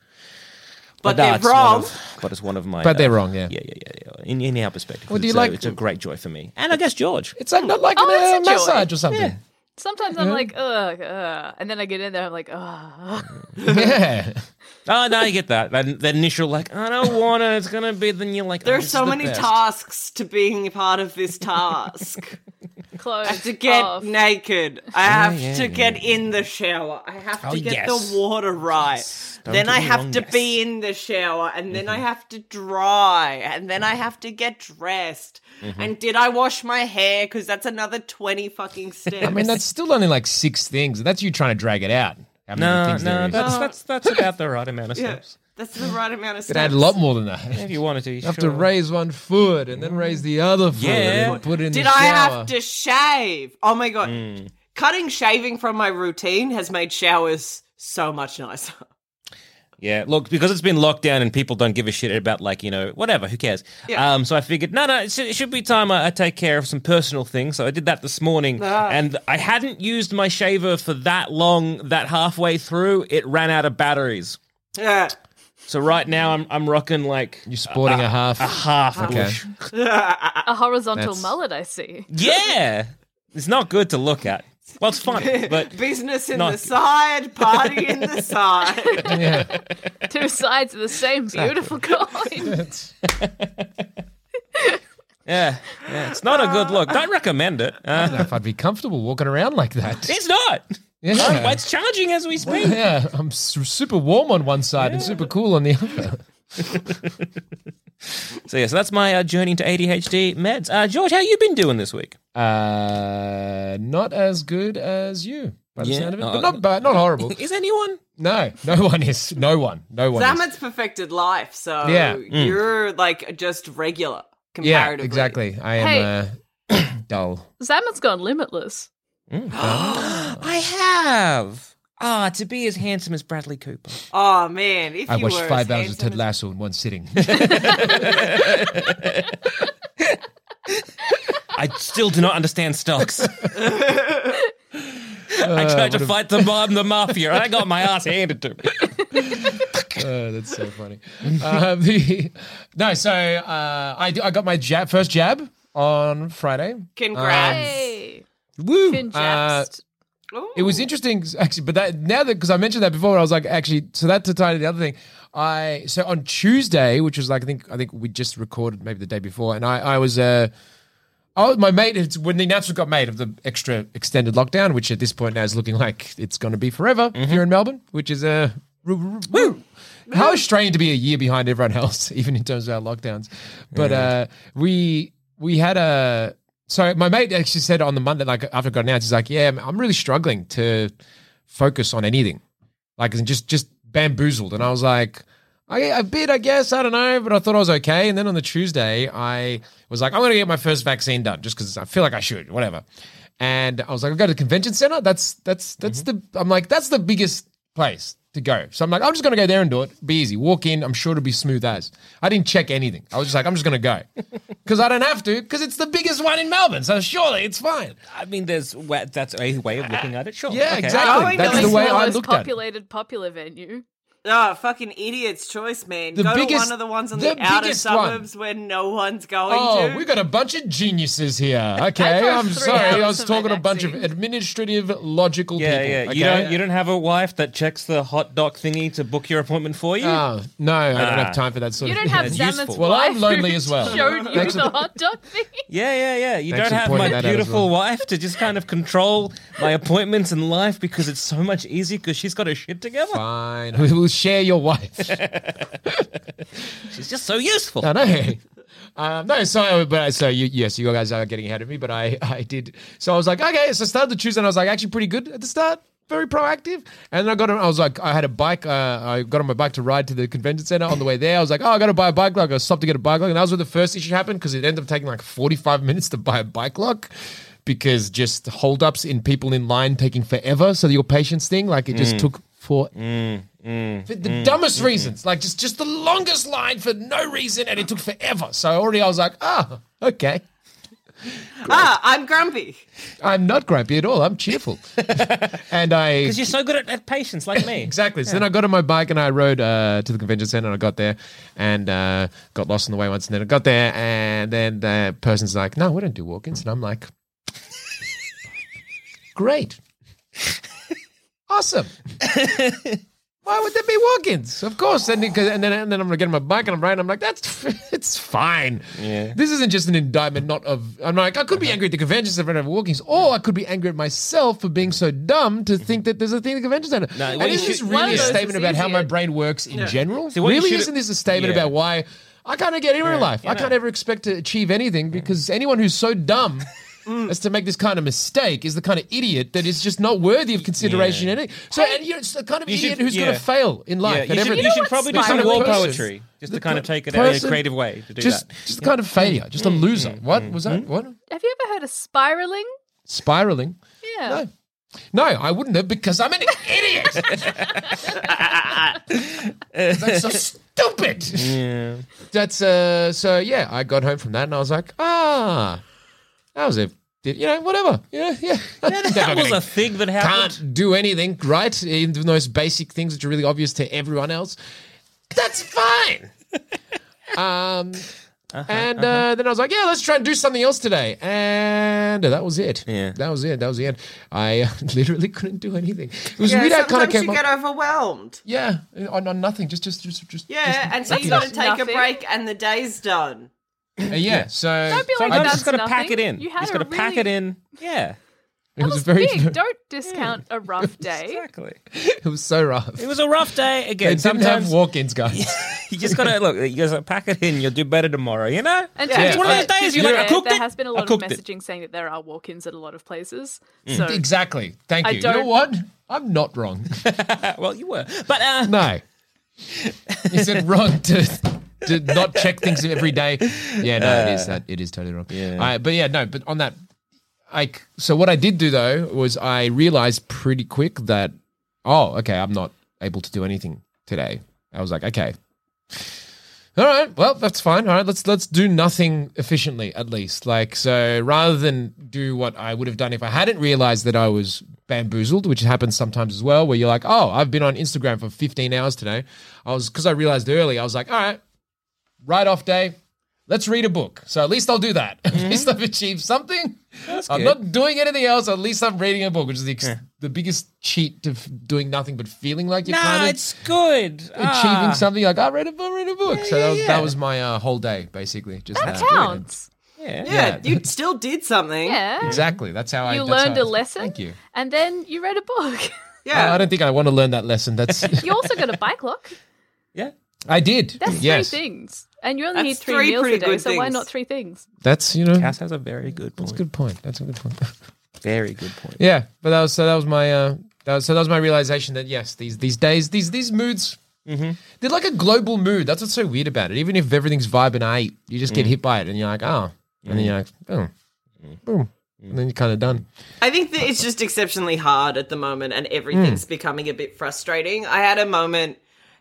S5: But
S2: no,
S5: they're
S2: it's one
S5: wrong.
S2: of- but it's one of my.
S3: But they're
S2: uh,
S3: wrong, yeah.
S2: yeah, yeah, yeah. yeah. In, in our perspective,
S3: Well, do you
S2: it's, a-
S3: like-
S2: it's a great joy for me, and I guess George.
S3: It's like not like
S4: Oh,
S3: a
S4: it's a joy.
S3: massage or something.
S4: Sometimes I'm like, ugh, ugh, and then I get in there, I'm like, ugh.
S3: Yeah.
S2: Oh no, I get that. That, that initial like, I don't want to. It's gonna be. Then you're like,
S5: There
S2: oh,
S5: are
S2: this
S5: so
S2: is the
S5: many
S2: best.
S5: tasks to being part of this task.
S4: Clothes
S5: I have to get
S4: off.
S5: naked. I have
S2: yeah,
S5: to
S2: yeah,
S5: get in the shower. I have to
S2: Oh,
S5: get
S2: yes.
S5: the water right.
S2: Don't
S5: then I have
S2: wrong,
S5: to
S2: yes.
S5: be in the shower, and then I mm-hmm. have to dry, and then I mm-hmm. have to get dressed. Mm-hmm. And did I wash my hair? Because that's another twenty fucking steps.
S3: I mean, that's still only like six things. That's you trying to drag it out. How
S2: No,
S3: things
S2: no, that's that's that's about the right amount of
S5: yeah,
S2: steps.
S5: that's the right amount of
S3: Could
S5: steps.
S3: add a lot more than that.
S2: If you wanted to, you
S3: You have
S2: sure.
S3: to raise one foot and then raise the other foot
S2: Yeah.
S3: and put it in
S5: Did
S3: the shower.
S5: Did I have to shave? Oh my god.
S2: Hmm.
S5: Cutting shaving from my routine has made showers so much nicer.
S2: Yeah, look, because it's been locked down and people don't give a shit about like you know whatever. Who cares?
S5: Yeah.
S2: Um, so I figured, no, no, it should, it should be time I, I take care of some personal things. So I did that this morning,
S5: Ah.
S2: and I hadn't used my shaver for that long. That halfway through, it ran out of batteries.
S5: Yeah.
S2: So right now, I'm I'm rocking like
S3: You're sporting a half.
S2: a half
S3: Okay.
S4: a horizontal
S3: That's-
S4: mullet, I see.
S2: Yeah, it's not good to look at. Well, it's fun, but
S5: Business in
S2: Not-
S5: the side, party in the side.
S3: yeah.
S4: Two sides of the same beautiful coin.
S2: yeah, yeah, it's not a good look. Don't recommend it.
S3: I don't know
S2: Uh,
S3: if I'd be comfortable walking around like that.
S2: it's not.
S3: Yeah.
S2: It's charging as we speak.
S3: Yeah, I'm su- super warm on one side and super cool on the other.
S2: So yeah, so that's my uh, journey into ADHD meds. Uh, George, how you been doing this week?
S3: Uh, not as good as you, by the
S2: Yeah.
S3: sound of it,
S2: Oh,
S3: but not bad, not horrible.
S2: Is anyone?
S3: No, no one is. No one. No one. is.
S5: Zammit's perfected life, so
S3: Yeah. Mm.
S5: you're like just regular
S3: Yeah,
S5: comparatively.
S3: exactly. I am
S4: Hey.
S3: uh, dull.
S4: Zammit's gone limitless.
S2: I have. Ah, to be as handsome as Bradley Cooper.
S5: Oh man, if
S3: I
S5: you
S3: watched
S5: were
S3: five
S5: as
S3: hours of Ted Lasso in one sitting.
S2: I still do not understand stocks. I tried to fight the mob, and the mafia, and I got my ass handed to me.
S3: Oh, that's so funny. Uh, the, no, so uh, I, I got my jab, first jab on Friday.
S5: Congrats.
S4: Hey,
S3: Woo!
S4: Finn
S3: Uh,
S4: Jabst.
S3: It was interesting, actually, but that now that because I mentioned that before, I was like, actually, so that to tie to the other thing, I so on Tuesday, which was like I think I think we just recorded maybe the day before, and I I was uh. Oh, my mate! It's when the announcement got made of the extra extended lockdown, which at this point now is looking like it's going to be forever here in Melbourne, which is a woo. How strange to be a year behind everyone else, even in terms of our lockdowns. But uh, we we had a so my mate actually said on the Monday, like after it got announced, he's like, "Yeah, I'm really struggling to focus on anything, like and just just bamboozled." And I was like, I, a bit, I guess. I don't know, but I thought I was okay. And then on the Tuesday, I was like, I'm going to get my first vaccine done just because I feel like I should, whatever. And I was like, I'll go to the convention center. That's that's that's mm-hmm. the. I'm like, that's the biggest place to go. So I'm like, I'm just going to go there and do it. Be easy. Walk in. I'm sure it'll be smooth as. I didn't check anything. I was just like, I'm just going to go because I don't have to because it's the biggest one in Melbourne. So surely it's fine.
S2: I mean, there's wa- that's a way of looking at it. Sure.
S3: Yeah,
S2: Okay.
S3: exactly.
S5: Going
S3: That's
S5: to
S3: the
S4: Going
S3: way
S4: to the
S3: I
S4: most
S3: looked at it.
S4: populated popular venue.
S5: Oh, fucking idiot's choice, man.
S3: The
S5: Go to one of the ones on
S3: the
S5: the, outer
S3: biggest one.
S5: suburbs where no one's going
S3: Oh,
S5: to.
S3: we got a bunch of geniuses here. Okay, I'm sorry. I was talking to a bunch of administrative, logical
S2: Yeah,
S3: people.
S2: yeah.
S3: Okay?
S2: You don't you don't have a wife that checks the HotDoc thingy to book your appointment for you?
S3: Oh, no, I don't
S2: Ah.
S3: have time for that sort of.
S4: You
S3: of
S4: don't
S3: thing.
S4: have
S2: It's
S4: Zammit's
S2: useful.
S3: Well, I'm
S4: wife
S3: lonely
S4: who
S3: as well.
S4: Showed you the hot dog thing.
S2: Yeah, yeah, yeah. You
S3: Thanks
S2: don't have my
S3: that out as
S2: beautiful
S3: well.
S2: wife to just kind of control my appointments in life because it's so much easier because she's got her shit together.
S3: Fine. Share your wife.
S2: She's just so useful.
S3: I know. Um, no, so but so you yes, you guys are getting ahead of me, but I I did. So I was like, okay, so I started the Tuesday, and I was like, actually pretty good at the start, very proactive. And then I got on. I was like, I had a bike. Uh, I got on my bike to ride to the convention center. On the way there, I was like, oh, I got to buy a bike lock. I stopped to get a bike lock, and that was where the first issue happened because it ended up taking like forty five minutes to buy a bike lock. Because just holdups in people in line taking forever. So your patience thing, like it just took for for the dumbest reasons, like just just the longest line for no reason, and it took forever. So already I was like, ah, okay.
S5: ah, I'm grumpy.
S3: I'm not grumpy at all. I'm cheerful, and I
S2: Because you're so good at, at patience, like me.
S3: exactly. So then I got on my bike and I rode uh, to the convention center. and I got there and uh, got lost on the way once. And then I got there, and then the person's like, "No, we don't do walk-ins," and I'm like, "Great, awesome." Why would there be walk-ins? Of course. And, because- and then and then I'm gonna get on my bike and I'm riding. I'm like, that's it's fine.
S2: Yeah.
S3: This isn't just an indictment, not of. I'm like, I could be uh-huh. angry at the convention center for walk-ins, or I could be angry at myself for being so dumb to mm-hmm. think that there's a thing at the convention center.
S2: No,
S3: and
S2: what you
S3: isn't this really
S4: of
S3: a statement about how my brain works in general?
S2: See,
S3: really, isn't this a statement
S2: Yeah.
S3: about why I can't get anywhere in life?
S2: yeah,
S3: I
S2: no.
S3: can't ever expect to achieve anything because anyone who's so dumb. Mm. As to make this kind of mistake is the kind of idiot that is just not worthy of consideration.
S2: Yeah.
S3: and So, and you're it's the kind of idiot
S2: should-
S3: who's going to fail in life.
S2: Yeah, you should,
S3: everything.
S2: you should probably do some
S3: kind of
S2: war poetry just to kind of take
S3: of
S2: it out in a creative way to do
S3: just,
S2: that.
S3: just a kind of failure, just a mm. loser. Mm. What was that? What
S4: Have you ever heard of spiraling?
S3: spiraling?
S4: Yeah.
S3: No. No, I wouldn't have because I'm an idiot. That's so stupid.
S2: Yeah.
S3: That's uh. So yeah, I got home from that and I was like, ah, that was a, you know, whatever. Yeah, yeah.
S2: That was a thing that happened.
S3: Can't do anything, right? Even those basic things which are really obvious to everyone else. That's fine. um.
S2: Uh-huh,
S3: and uh, then I was like, "Yeah, let's try and do something else today." And that was it.
S2: Yeah.
S3: that was it. That was the end. I uh, literally couldn't do anything. It was
S5: Yeah,
S3: weird. I kind of came
S5: you
S3: up.
S5: get overwhelmed.
S3: yeah, on, on nothing. Just, just, just, just.
S5: Yeah,
S3: just
S5: and so you
S3: nothing.
S5: got to take
S4: Nothing.
S5: a break, and the day's done.
S3: Uh, yeah. So
S4: Don't be like,
S2: Sometimes you
S4: that's
S2: just got to pack it in.
S4: You
S2: You
S4: had
S2: just
S4: a
S2: got to pack
S4: really-
S2: it in. Yeah,
S3: it
S4: That
S3: was
S4: was
S3: very.
S4: big. Don't discount a rough day.
S2: exactly.
S3: it was so rough.
S2: It was a rough day.
S3: They
S2: Again,
S3: didn't
S2: sometimes
S3: have walk-ins, guys.
S2: you just gotta look. You gotta pack it in. You'll do better tomorrow. You know.
S4: And
S5: Yeah, it's
S4: be
S5: one of
S4: fair-
S2: those days you're
S4: be
S2: like, I cooked
S4: there
S2: it.
S4: has been a
S2: I
S4: lot of
S2: cooked it.
S4: messaging saying that there are walk-ins at a lot of places.
S2: Mm.
S4: So
S3: exactly. Thank
S4: I
S3: you. You know
S4: don't-
S3: what? I'm not wrong.
S2: well, you were, but uh,
S3: No. You said wrong to to not check things every day. Yeah, no, it is uh, that it is totally wrong.
S2: Yeah.
S3: I, but yeah, no, but on that I so what I did do though was I realized pretty quick that oh, okay, I'm not able to do anything today. I was like, okay. All right, well, that's fine. All right, let's let's do nothing efficiently at least. Like so rather than do what I would have done if I hadn't realized that I was bamboozled, which happens sometimes as well, where you're like, "Oh, I've been on Instagram for 15 hours today." I was cuz I realized early, I was like, "All right, write off day. Let's read a book. So at least I'll do that. At least I've achieved something. I'm
S2: good.
S3: not doing anything else. At least I'm reading a book, which is the, ex- the biggest cheat to f- doing nothing but feeling like you're
S2: no,
S3: kind of
S2: it's good.
S3: achieving
S2: Ah.
S3: something. Like I read a book, read a book. so that was,
S2: yeah.
S3: that was my uh, whole day, basically. Just
S4: that
S3: that.
S4: counts.
S2: Yeah.
S5: Yeah,
S3: Yeah.
S5: you still did something.
S4: Yeah.
S3: Exactly. That's how I.
S4: You learned
S3: how-
S4: a lesson.
S3: Thank you.
S4: And then you read a book.
S5: Yeah.
S3: I don't think I want to learn that lesson. That's
S4: You also got a bike lock.
S2: Yeah.
S3: I did.
S4: That's
S3: yes.
S4: three things. And you only
S5: That's
S4: need three,
S5: three
S4: meals a day, so why
S5: things.
S4: not three things?
S3: That's you know.
S2: Cass has a very good point.
S3: That's a good point. That's a good point.
S2: Very good point.
S3: Yeah, but that was so that was my uh, that was, so that was my realization that yes, these these days these these moods. They're like a global mood. That's what's so weird about it. Even if everything's vibing eight, you just get hit by it, and you're like, oh, and then you're like, boom, boom, and then you're kind of done.
S5: I think that it's just exceptionally hard at the moment and everything's
S3: Hmm.
S5: becoming a bit frustrating. I had a moment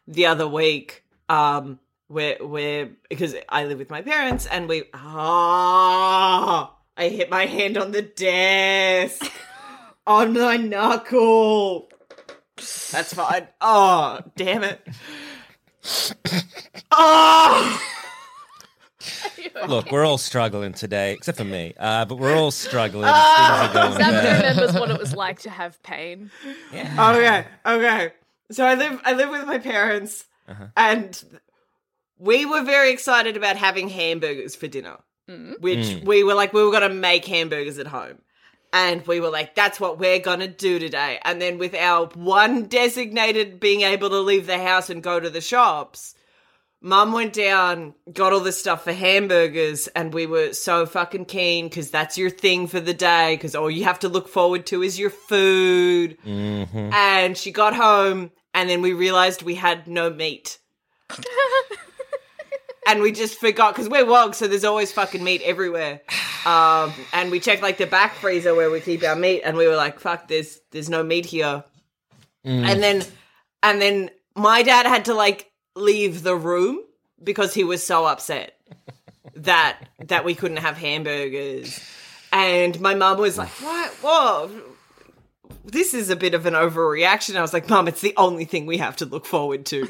S5: the other week um where where because I live with my parents and we ah I hit my hand on the desk on my knuckle. That's fine. Oh, damn it. Oh!
S2: Look, we're all struggling today, except for me. Uh, but we're all struggling.
S5: Ah!
S2: Things
S4: Sam remembers what it was like to have pain.
S5: Okay, okay. So I live I live with my parents and we were very excited about having hamburgers for dinner. Mm. Which mm. we were like we were going to make hamburgers at home. And we were like that's what we're going to do today. And then with our one designated being able to leave the house and go to the shops, Mum went down, got all this stuff for hamburgers, and we were so fucking keen because that's your thing for the day. Because all you have to look forward to is your food. Mm-hmm. And she got home, and then we realized we had no meat. and we just forgot because we're wogs, so there's always fucking meat everywhere. Um, and we checked like the back freezer where we keep our meat, and we were like, "Fuck, there's there's no meat here." And then, and then my dad had to like leave the room because he was so upset that that we couldn't have hamburgers. And my mum was like, "What? Whoa." This is a bit of an overreaction. I was like, Mum, it's the only thing we have to look forward to.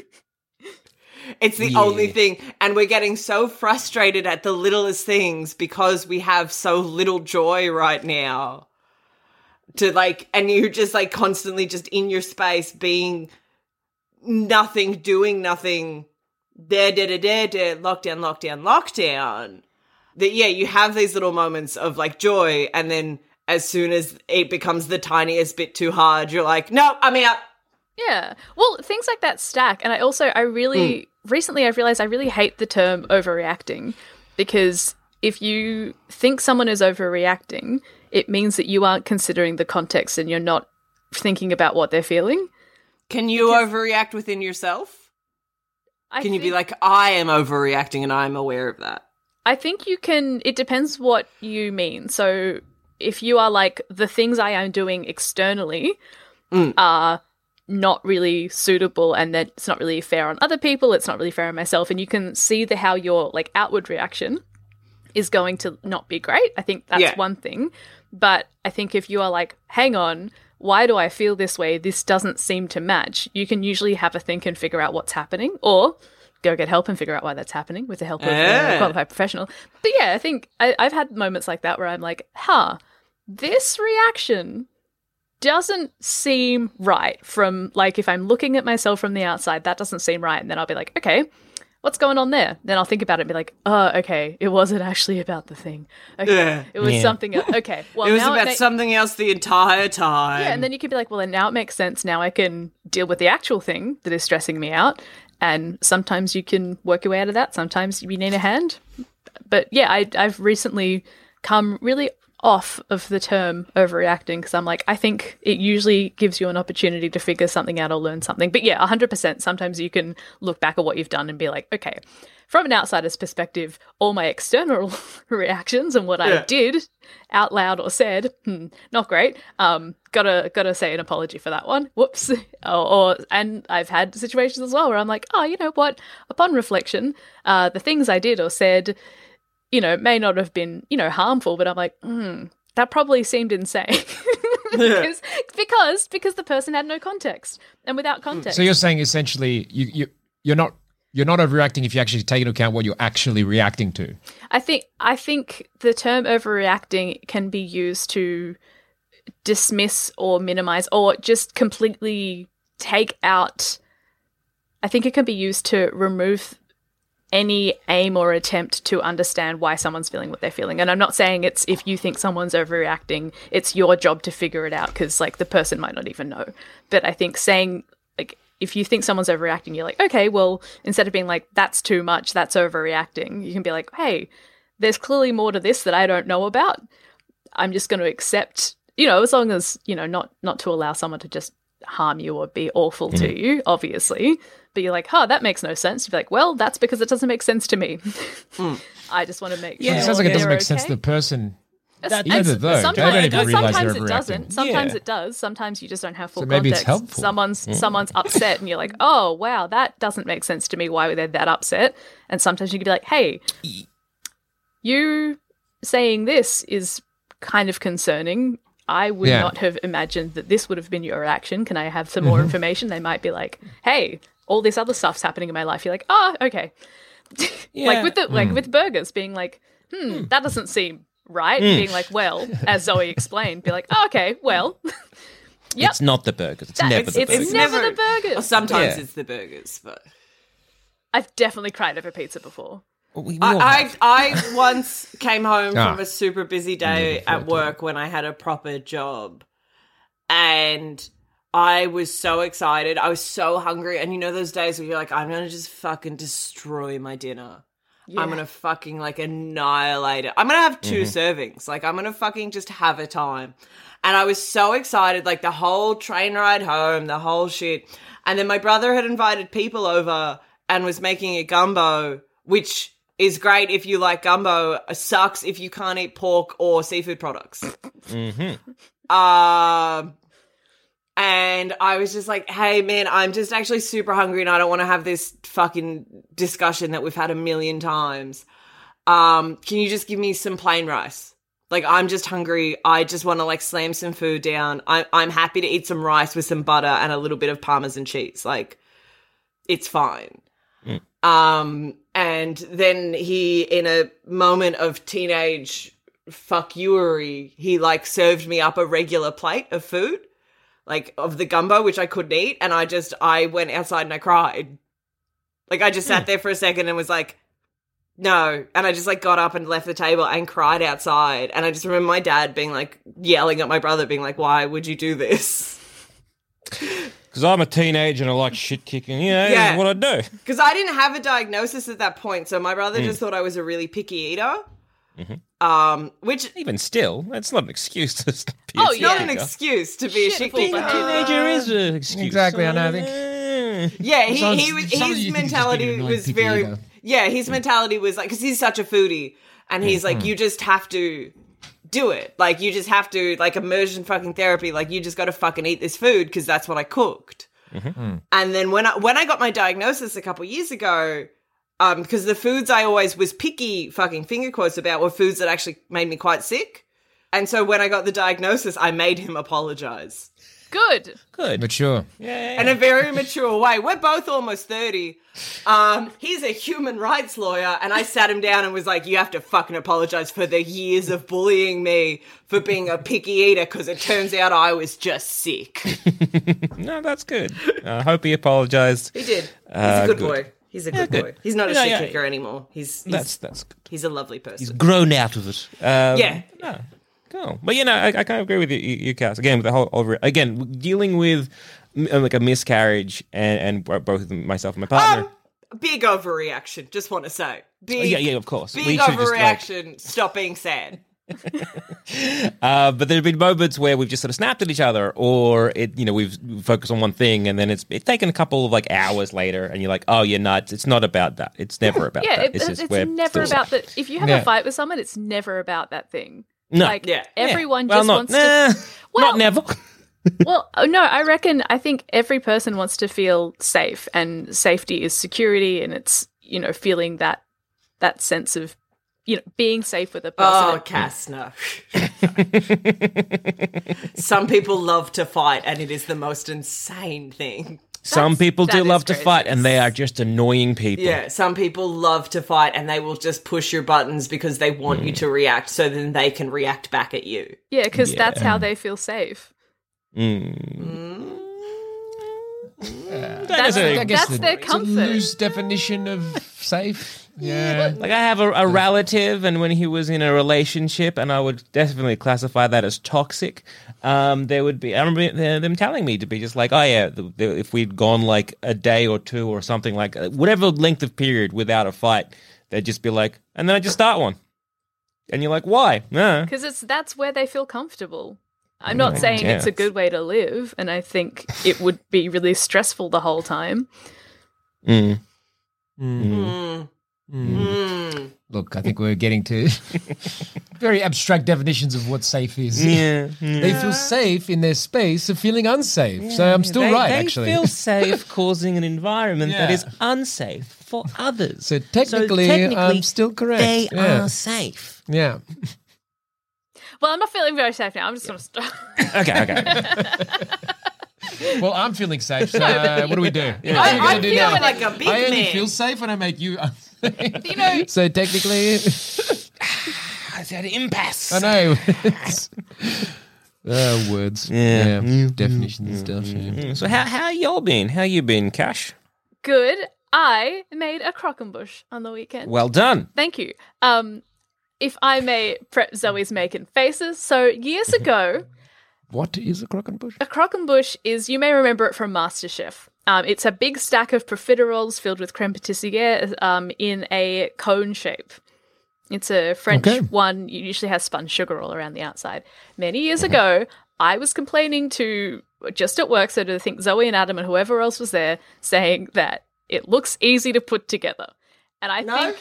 S5: It's the only thing. And we're getting so frustrated at the littlest things because we have so little joy right now. To like, and you're just like constantly just in your space being nothing, doing nothing, there, there, there, there, there, lockdown, lockdown, lockdown. That, yeah, you have these little moments of like joy. And then as soon as it becomes the tiniest bit too hard, you're like, no, I'm out.
S4: Yeah. Well, things like that stack. And I also, I really, hmm. Recently I've realized I really hate the term overreacting because if you think someone is overreacting, it means that you aren't considering the context and you're not thinking about what they're feeling.
S5: Can you overreact within yourself?
S4: I
S5: Can you be like, I am overreacting and I'm aware of that?
S4: I think you can. It depends what you mean. So if you are like the things I am doing externally mm. are not really suitable, and that it's not really fair on other people, it's not really fair on myself, and you can see the how your like outward reaction is going to not be great. I think that's
S5: Yeah.
S4: one thing. But I think if you are like, hang on, why do I feel this way? This doesn't seem to match. You can usually have a think and figure out what's happening, or go get help and figure out why that's happening with the help of
S5: Ah.
S4: a qualified professional. But yeah, I think I, I've had moments like that where I'm like, huh, this reaction doesn't seem right from like if I'm looking at myself from the outside, that doesn't seem right. And then I'll be like, okay, what's going on there? Then I'll think about it and be like, oh, okay, it wasn't actually about the thing. Okay,
S5: Yeah.
S4: it was
S2: Yeah.
S4: something else. Okay, well,
S5: it was
S4: now
S5: about
S4: ma-
S5: something else the entire time.
S4: yeah, and then you could be like, well, then now it makes sense. Now I can deal with the actual thing that is stressing me out. And sometimes you can work your way out of that. Sometimes you need a hand. But yeah, I, I've recently come really off of the term overreacting because I'm like, I think it usually gives you an opportunity to figure something out or learn something. But yeah, 100%. Sometimes you can look back at what you've done and be like, okay, from an outsider's perspective, all my external reactions and what I did out loud or said, hmm, not great. Um, gotta gotta say an apology for that one. Whoops. or, or and I've had situations as well where I'm like, oh, you know what? Upon reflection, uh, the things I did or said, you know, may not have been, you know, harmful, but I'm like, hmm, that probably seemed insane. because, because because the person had no context. And without context.
S3: So you're saying essentially you, you you're not you're not overreacting if you actually take into account what you're actually reacting to.
S4: I think I think the term overreacting can be used to dismiss or minimize or just completely take out I think it can be used to remove any aim or attempt to understand why someone's feeling what they're feeling. And I'm not saying it's if you think someone's overreacting, it's your job to figure it out because like the person might not even know. But I think saying like if you think someone's overreacting, you're like, okay, well, instead of being like, that's too much, that's overreacting, you can be like, hey, there's clearly more to this that I don't know about. I'm just going to accept, you know, as long as, you know, not not to allow someone to just harm you or be awful to mm-hmm. you, obviously. But you're like, huh, that makes no sense. You'd be like, well, that's because it doesn't make sense to me. Hmm. I just want to make
S3: Yeah,
S4: sure
S3: it sounds like it doesn't
S4: they're
S3: make sense to the person.
S4: That-
S3: Either
S4: and
S3: though, they
S4: sometimes,
S3: don't even
S4: sometimes
S3: they're
S4: it doesn't. Sometimes
S2: Yeah.
S4: it does. Sometimes you just don't have full
S3: So maybe it's
S4: context.
S3: helpful.
S4: Someone's hmm. someone's upset, and you're like, "Oh, wow, that doesn't make sense to me. Why were they that upset?" And sometimes you can be like, "Hey, you saying this is kind of concerning. I would
S3: Yeah.
S4: not have imagined that this would have been your reaction. Can I have some more mm-hmm. information? They might be like, "Hey, all this other stuff's happening in my life." You're like, "Oh, okay."
S2: Yeah.
S4: Like with the like hmm. with burgers, being like, "Hmm, hmm. that doesn't seem right." Hmm. Being like, "Well," as Zoe explained, be like, oh, "Okay, well." Yep.
S2: It's not the burgers. It's
S4: That-
S2: never the
S4: it's-
S2: burgers.
S4: it's never the burgers.
S5: Or sometimes
S2: Yeah.
S5: it's the burgers, but
S4: I've definitely cried over pizza before.
S2: We- we
S5: I. I I once came home
S3: Ah.
S5: from a super busy day at work when I had a proper job, and I was so excited. I was so hungry, and you know those days where you're like, I'm gonna just fucking destroy my dinner. I'm gonna fucking like annihilate it. I'm gonna have 2 servings. Like I'm gonna fucking just have a time. And I was so excited, like the whole train ride home, the whole shit. And then my brother had invited people over and was making a gumbo, which is great if you like gumbo. Sucks if you can't eat pork or seafood products. Um, and I was just like, hey, man, I'm just actually super hungry and I don't want to have this fucking discussion that we've had a million times. Um, can you just give me some plain rice? Like, I'm just hungry. I just want to like slam some food down. I- I'm happy to eat some rice with some butter and a little bit of parmesan cheese. Like, it's fine. Um, and then he, in a moment of teenage fuck youery, he like served me up a regular plate of food, like of the gumbo, which I couldn't eat. And I just, I went outside and I cried. Like, I just sat there for a second and was like, no. And I just like got up and left the table and cried outside. And I just remember my dad being like, yelling at my brother, being like, why would you do this?
S2: Because I'm a teenager and I like shit kicking. Yeah,
S5: Yeah.
S2: yeah. what I do.
S5: Because I didn't have a diagnosis at that point, so my brother
S2: Mm.
S5: just thought I was a really picky eater.
S2: Mm-hmm.
S5: Um, which
S2: Even still, that's not an excuse to be
S4: Oh,
S2: a
S4: yeah.
S5: not an excuse to be a shit
S4: Shitful
S5: kicker.
S4: behaviour.
S2: Teenager is an excuse.
S3: Exactly, and I think-.
S5: Yeah, he, he was his
S3: you think he's just being
S5: mentality was very
S3: eater.
S5: yeah. His mentality was like because he's such a foodie, and he's like,
S3: Mm-hmm.
S5: you just have to do it. Like you just have to like immersion fucking therapy. Like you just got to fucking eat this food because that's what I cooked.
S3: Mm-hmm.
S5: And then when I when I got my diagnosis a couple years ago, um, because the foods I always was picky fucking finger quotes about were foods that actually made me quite sick. And so when I got the diagnosis, I made him apologize
S4: Good.
S2: Good.
S3: Mature. Yeah.
S5: In a very mature way. We're both almost 30. Um, he's a human rights lawyer, and I sat him down and was like, You have to fucking apologize for the years of bullying me for being a picky eater because it turns out I was just sick.
S2: No, that's good. I hope he apologized.
S5: He did. He's
S2: Uh,
S5: a good,
S2: good.
S5: boy. He's a good,
S2: good.
S5: boy. He's not a
S2: Yeah,
S5: shit
S2: yeah.
S5: kicker anymore. He's he's,
S2: That's that's good.
S5: he's a lovely person.
S2: He's grown out of it. Um,
S5: Yeah.
S2: No, cool. But you know, I, I kind of agree with you, you, you Cass. Again, with the whole over again dealing with uh, like a miscarriage and and both myself and my partner.
S5: Um, big overreaction. Just want to say, big,
S2: yeah, yeah, of course.
S5: big
S2: We should just, like-
S5: overreaction. Stop being sad.
S2: Uh, but there have been moments where we've just sort of snapped at each other, or it, you know, we've focused on one thing, and then it's it's taken a couple of like hours later, and you're like, oh, you're nuts. It's not about that. It's never about
S4: Yeah,
S2: that.
S4: it, it's,
S2: just
S4: it's never about that. If you have
S3: Yeah.
S4: a fight with someone, it's never about that thing.
S2: No.
S4: Like
S5: Yeah.
S2: Yeah.
S4: everyone
S2: well,
S4: just
S2: not,
S4: wants
S2: nah,
S4: to. Well-
S2: not never.
S4: Well, oh, no, I reckon. I think every person wants to feel safe, and safety is security, and it's you know feeling that that sense of you know being safe with a person.
S5: Oh, Cass, no. Some people love to fight, and it is the most insane thing.
S2: Some
S4: That's-
S2: people do
S4: that is
S2: love to fight, and they are just annoying people.
S5: Yeah, some people love to fight, and they will just push your buttons because they want you mm. to react, so then they can react back at you.
S4: yeah, because that's how they feel safe.
S2: Mm. mm.
S4: Uh, that's,
S2: I
S4: that's
S3: the-
S4: their
S3: it's a
S4: comfort.
S3: loose definition of safe. Yeah.
S2: Like I have a, a relative, and when he was in a relationship, and I would definitely classify that as toxic. Um, there would be I remember them telling me to be just like, oh yeah, the, the, if we'd gone like a day or two or something like uh, whatever length of period without a fight, they'd just be like, and then I just start one, and you're like, why? Nah.
S4: because it's that's where they feel comfortable. I'm not
S2: I
S4: saying it's a good way to live, and I think it would be really stressful the whole time.
S2: Mm.
S5: Mm. Mm.
S3: Look, I think we're getting to very abstract definitions of what safe is.
S2: Yeah,
S3: They feel safe in their space of feeling unsafe. so I'm still
S2: they,
S3: right,
S2: they
S3: actually.
S2: They feel safe causing an environment that
S3: Yeah.
S2: is unsafe for others.
S3: So technically, I'm still correct.
S2: They
S3: Yeah.
S2: are safe.
S3: yeah.
S4: Well, I'm not feeling very safe now. I'm just gonna stop.
S2: Okay, okay.
S3: Well, I'm feeling safe. So uh, what do we do? Yeah,
S5: I-
S3: what are you gonna
S5: I'm
S3: do
S5: feeling
S3: now?
S5: like a big
S3: I only
S5: man.
S3: feel safe when I make you.
S4: you know,
S3: so technically,
S2: I said impasse.
S3: I know. Uh, words.
S2: Yeah.
S3: Definitions and stuff. yeah.
S2: Mm, So how how y'all been? How you been, Cass?
S4: good. I made a croquembouche on the weekend.
S2: Well done.
S4: Thank you. Um, if I may prep Zoe's making faces. So years ago,
S3: What is a croquembouche?
S4: a croquembouche is you may remember it from MasterChef. Um, it's a big stack of profiteroles filled with creme pâtissière um, in a cone shape. It's a French
S3: Okay.
S4: one. It usually has spun sugar all around the outside. Many years ago, I was complaining to just at work, so to think Zoe and Adam and whoever else was there, saying that it looks easy to put together. And I
S5: No?
S4: think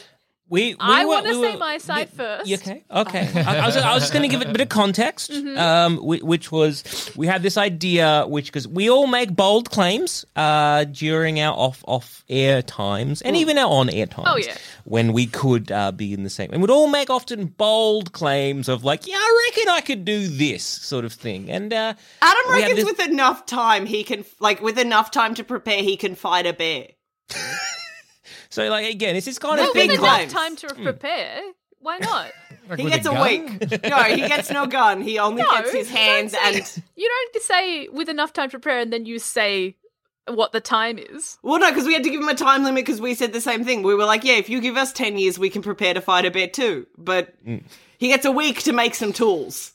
S2: We, we
S4: I want to
S2: we
S4: say
S2: were-
S4: my side first.
S2: You okay? Okay. I, I was, I was just going to give it a bit of context,
S4: Mm-hmm.
S2: um, whi- which was we had this idea, which because we all make bold claims uh, during our off off air times and even our on air times.
S4: Oh, yeah.
S2: When we could uh, be in the same, and we'd all make often bold claims of like, yeah, I reckon I could do this sort of thing, and uh,
S5: Adam reckons
S2: this-
S5: with enough time he can, like, with enough time to prepare, he can fight a bear.
S2: So like again, it's this kind
S4: Well,
S2: of
S4: with
S5: big
S2: thing.
S4: enough time to hmm. prepare, why not?
S3: Like
S5: He gets a,
S3: gun?
S5: week. No, he gets no gun. He only
S4: No,
S5: gets his
S4: you
S5: hands
S4: say-
S5: and.
S4: You don't say with enough time to prepare and then you say what the time is.
S5: Well, no, because we had to give him a time limit because we said the same thing. We were like, yeah, if you give us 10 years, we can prepare to fight a bear too. But hmm. he gets a week to make some tools.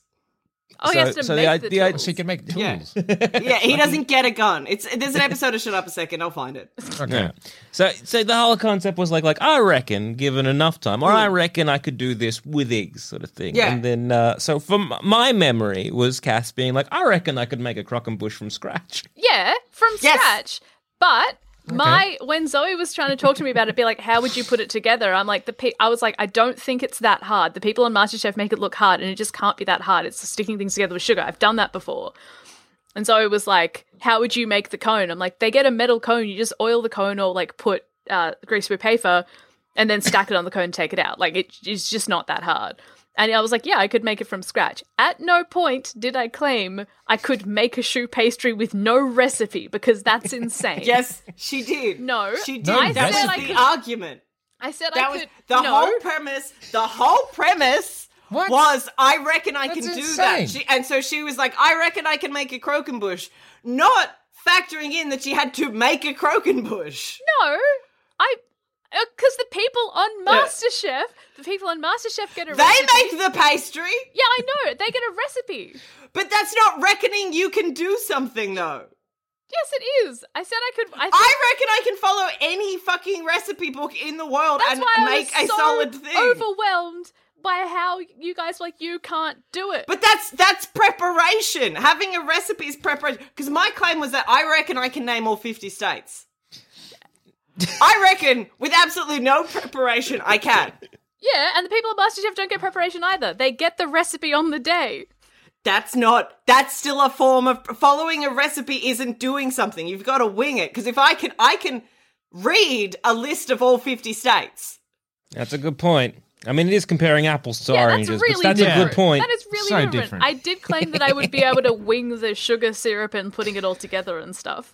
S4: Oh, he has
S2: So-
S4: to
S2: so the
S4: make
S2: i-
S4: the,
S2: the
S4: tools.
S3: So you can make
S5: Yeah.
S3: tools.
S5: Yeah, he doesn't get a gun. It's There's an episode of Shut Up a Second. I'll find it.
S2: Yeah. So, so the whole concept was like, like I reckon, given enough time, or I
S4: Hmm.
S2: reckon I could do this with eggs, sort of thing.
S5: Yeah.
S2: And then, uh, so from my memory was Cass being like, I reckon I could make a croquembouche from scratch.
S4: Yeah, from
S5: Yes.
S4: scratch. But my when Zoe was trying to talk to me about it, be like, "How would you put it together?" I'm like, the pe- I was like, I don't think it's that hard. The people on MasterChef make it look hard, and it just can't be that hard. It's sticking things together with sugar. I've done that before. And Zoe was like, "How would you make the cone?" I'm like, "They get a metal cone. You just oil the cone or like put uh, grease with paper, and then stack it on the cone and take it out. Like it, it's just not that hard." And I was like, yeah, I could make it from scratch. At no point did I claim I could make a choux pastry with no recipe because that's insane.
S5: Yes, she did.
S4: No.
S5: She did.
S3: No
S5: that
S4: said
S5: was
S4: I
S5: the
S4: could-
S5: argument.
S4: I said
S5: That
S4: I
S5: was
S4: could.
S5: the
S4: no.
S5: whole premise. The whole premise
S3: What?
S5: was I reckon I
S3: That's
S5: can do
S3: insane.
S5: that. She, and so she was like, I reckon I can make a croquembouche, not factoring in that she had to make a croquembouche.
S4: No. Uh, because the people on MasterChef, the people on MasterChef get a
S5: They
S4: recipe.
S5: make the pastry,
S4: Yeah, I know. They get a recipe.
S5: but that's not reckoning you can do something though.
S4: Yes, it is. I said I could. I, think
S5: I reckon I can follow any fucking recipe book in the world and make a
S4: so
S5: solid thing.
S4: overwhelmed by how you guys like you can't do it.
S5: But that's that's preparation. Having a recipe is preparation. Because my claim was that I reckon I can name all fifty states. I reckon with absolutely no preparation I can.
S4: yeah, and the people at MasterChef don't get preparation either. They get the recipe on the day.
S5: That's not. That's still a form of following a recipe. Isn't doing something. You've got to wing it. Because if I can, I can read a list of all fifty states.
S2: That's a good point. I mean, it is comparing apples to
S4: yeah,
S2: oranges,
S4: that's
S2: but
S4: really
S2: that's
S4: different.
S2: a good point.
S4: That is really
S3: So
S4: different.
S3: different.
S4: I did claim that I would be able to wing the sugar syrup and putting it all together and stuff.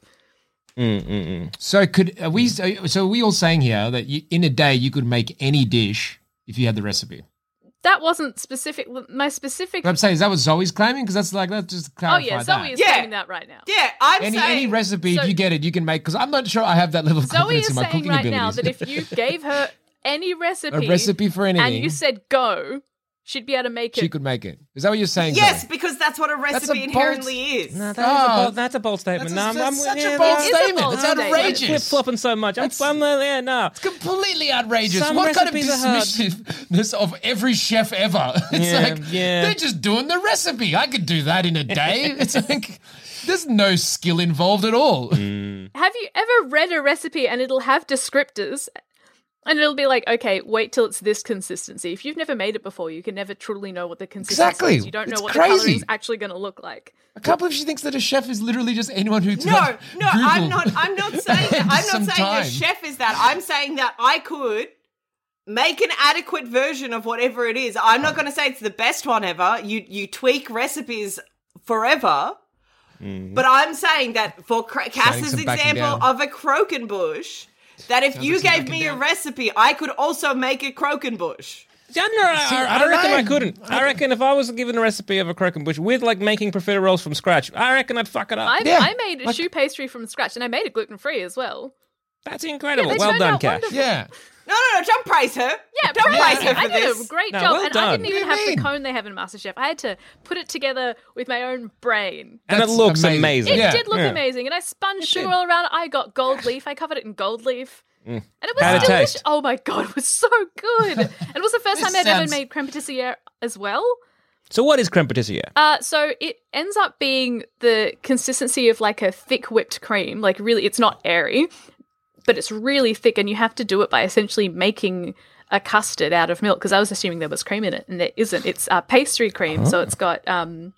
S4: Mm, mm, mm.
S3: So could are we? So are we all saying here that you, in a day you could make any dish if you had the recipe?
S4: That wasn't specific. My specific.
S3: But I'm saying is that what Zoe's claiming? Because that's like let's just
S4: oh
S3: clarify
S4: yeah. Zoe is
S5: Yeah.
S4: claiming that right now.
S5: Yeah, I'm
S3: any
S5: saying.
S3: any recipe,
S4: So-
S3: if you get it, you can make. Because I'm not sure I have that level of
S4: Zoe
S3: confidence
S4: is
S3: in my
S4: saying
S3: cooking
S4: right
S3: abilities.
S4: now that if you gave her any recipe, a
S3: recipe for anything, and
S4: you said go, she'd be able to make it.
S3: she could make it. Is that what you're saying?
S5: yes,
S3: Zoe?
S5: because that's what a
S3: a
S5: recipe
S3: bold-
S5: inherently is.
S2: No, that is a
S3: Oh,
S2: bold, that's a bold statement.
S3: That's,
S2: no,
S3: a,
S2: I'm,
S3: that's
S2: I'm,
S3: such
S2: yeah,
S3: a bold
S4: It is
S3: statement.
S4: bold
S3: it's
S4: statement.
S3: outrageous.
S2: flip flopping so much. I'm, I'm yeah, no.
S3: It's completely outrageous.
S2: Some
S3: what kind of
S2: recipes are hard.
S3: dismissiveness of every chef ever? It's
S2: Yeah,
S3: like
S2: yeah.
S3: they're just doing the recipe. I could do that in a day. It's like there's no skill involved at all.
S2: Mm.
S4: Have you ever read a recipe and it'll have descriptors? And it'll be like, okay, wait till it's this consistency. If you've never made it before, you can never truly know what the consistency
S3: Exactly.
S4: is. You don't know
S3: It's
S4: what
S3: crazy.
S4: the coloring's actually going to look like.
S3: I can't believe she thinks that a chef is literally just anyone who cooks.
S5: No,
S3: like,
S5: no, I'm not. I'm not saying that. I'm not saying
S3: time.
S5: a chef is that. I'm saying that I could make an adequate version of whatever it is. I'm not going to say it's the best one ever. You you tweak recipes forever. Mm-hmm. But I'm saying that for Cra- Cass's example of a croquembouche, that if you
S3: like
S5: gave me a
S3: down.
S5: recipe, I could also make a croquembouche.
S2: Yeah, no, I,
S3: See,
S2: I,
S3: I
S2: I
S3: don't
S2: reckon I
S3: know.
S2: couldn't. I reckon if I was given a recipe of a croquembouche with like making profiteroles from scratch, I reckon I'd fuck it up.
S4: I,
S3: Yeah,
S4: I made a
S3: like-
S4: choux pastry from scratch, and I made it gluten free as well.
S2: That's incredible.
S4: they
S2: well done, Cass.
S4: wonderful.
S3: Yeah.
S5: No, no, no! Don't praise her.
S4: Yeah,
S5: don't
S4: praise
S5: praise
S4: me.
S5: her for
S4: I did
S5: this.
S4: a great
S2: No,
S4: job,
S2: well
S4: and
S2: done.
S4: I didn't even have
S3: you
S4: the cone they have in MasterChef. I had to put it together with my own brain.
S2: And it looks
S3: amazing.
S2: amazing.
S4: It
S3: Yeah.
S4: did look
S2: Yeah.
S4: amazing, and I spun sugar all around. I got gold leaf. I covered it in gold leaf, and it was
S2: How'd it
S4: delicious. Oh my god, it was so good! and it was the first time I'd ever made creme patissiere as well.
S2: So what is creme patissiere?
S4: Uh, so it ends up being the consistency of like a thick whipped cream. Like really, it's not airy, but it's really thick, and you have to do it by essentially making a custard out of milk. Because I was assuming there was cream in it, and there isn't. It's uh, pastry cream, so it's got um,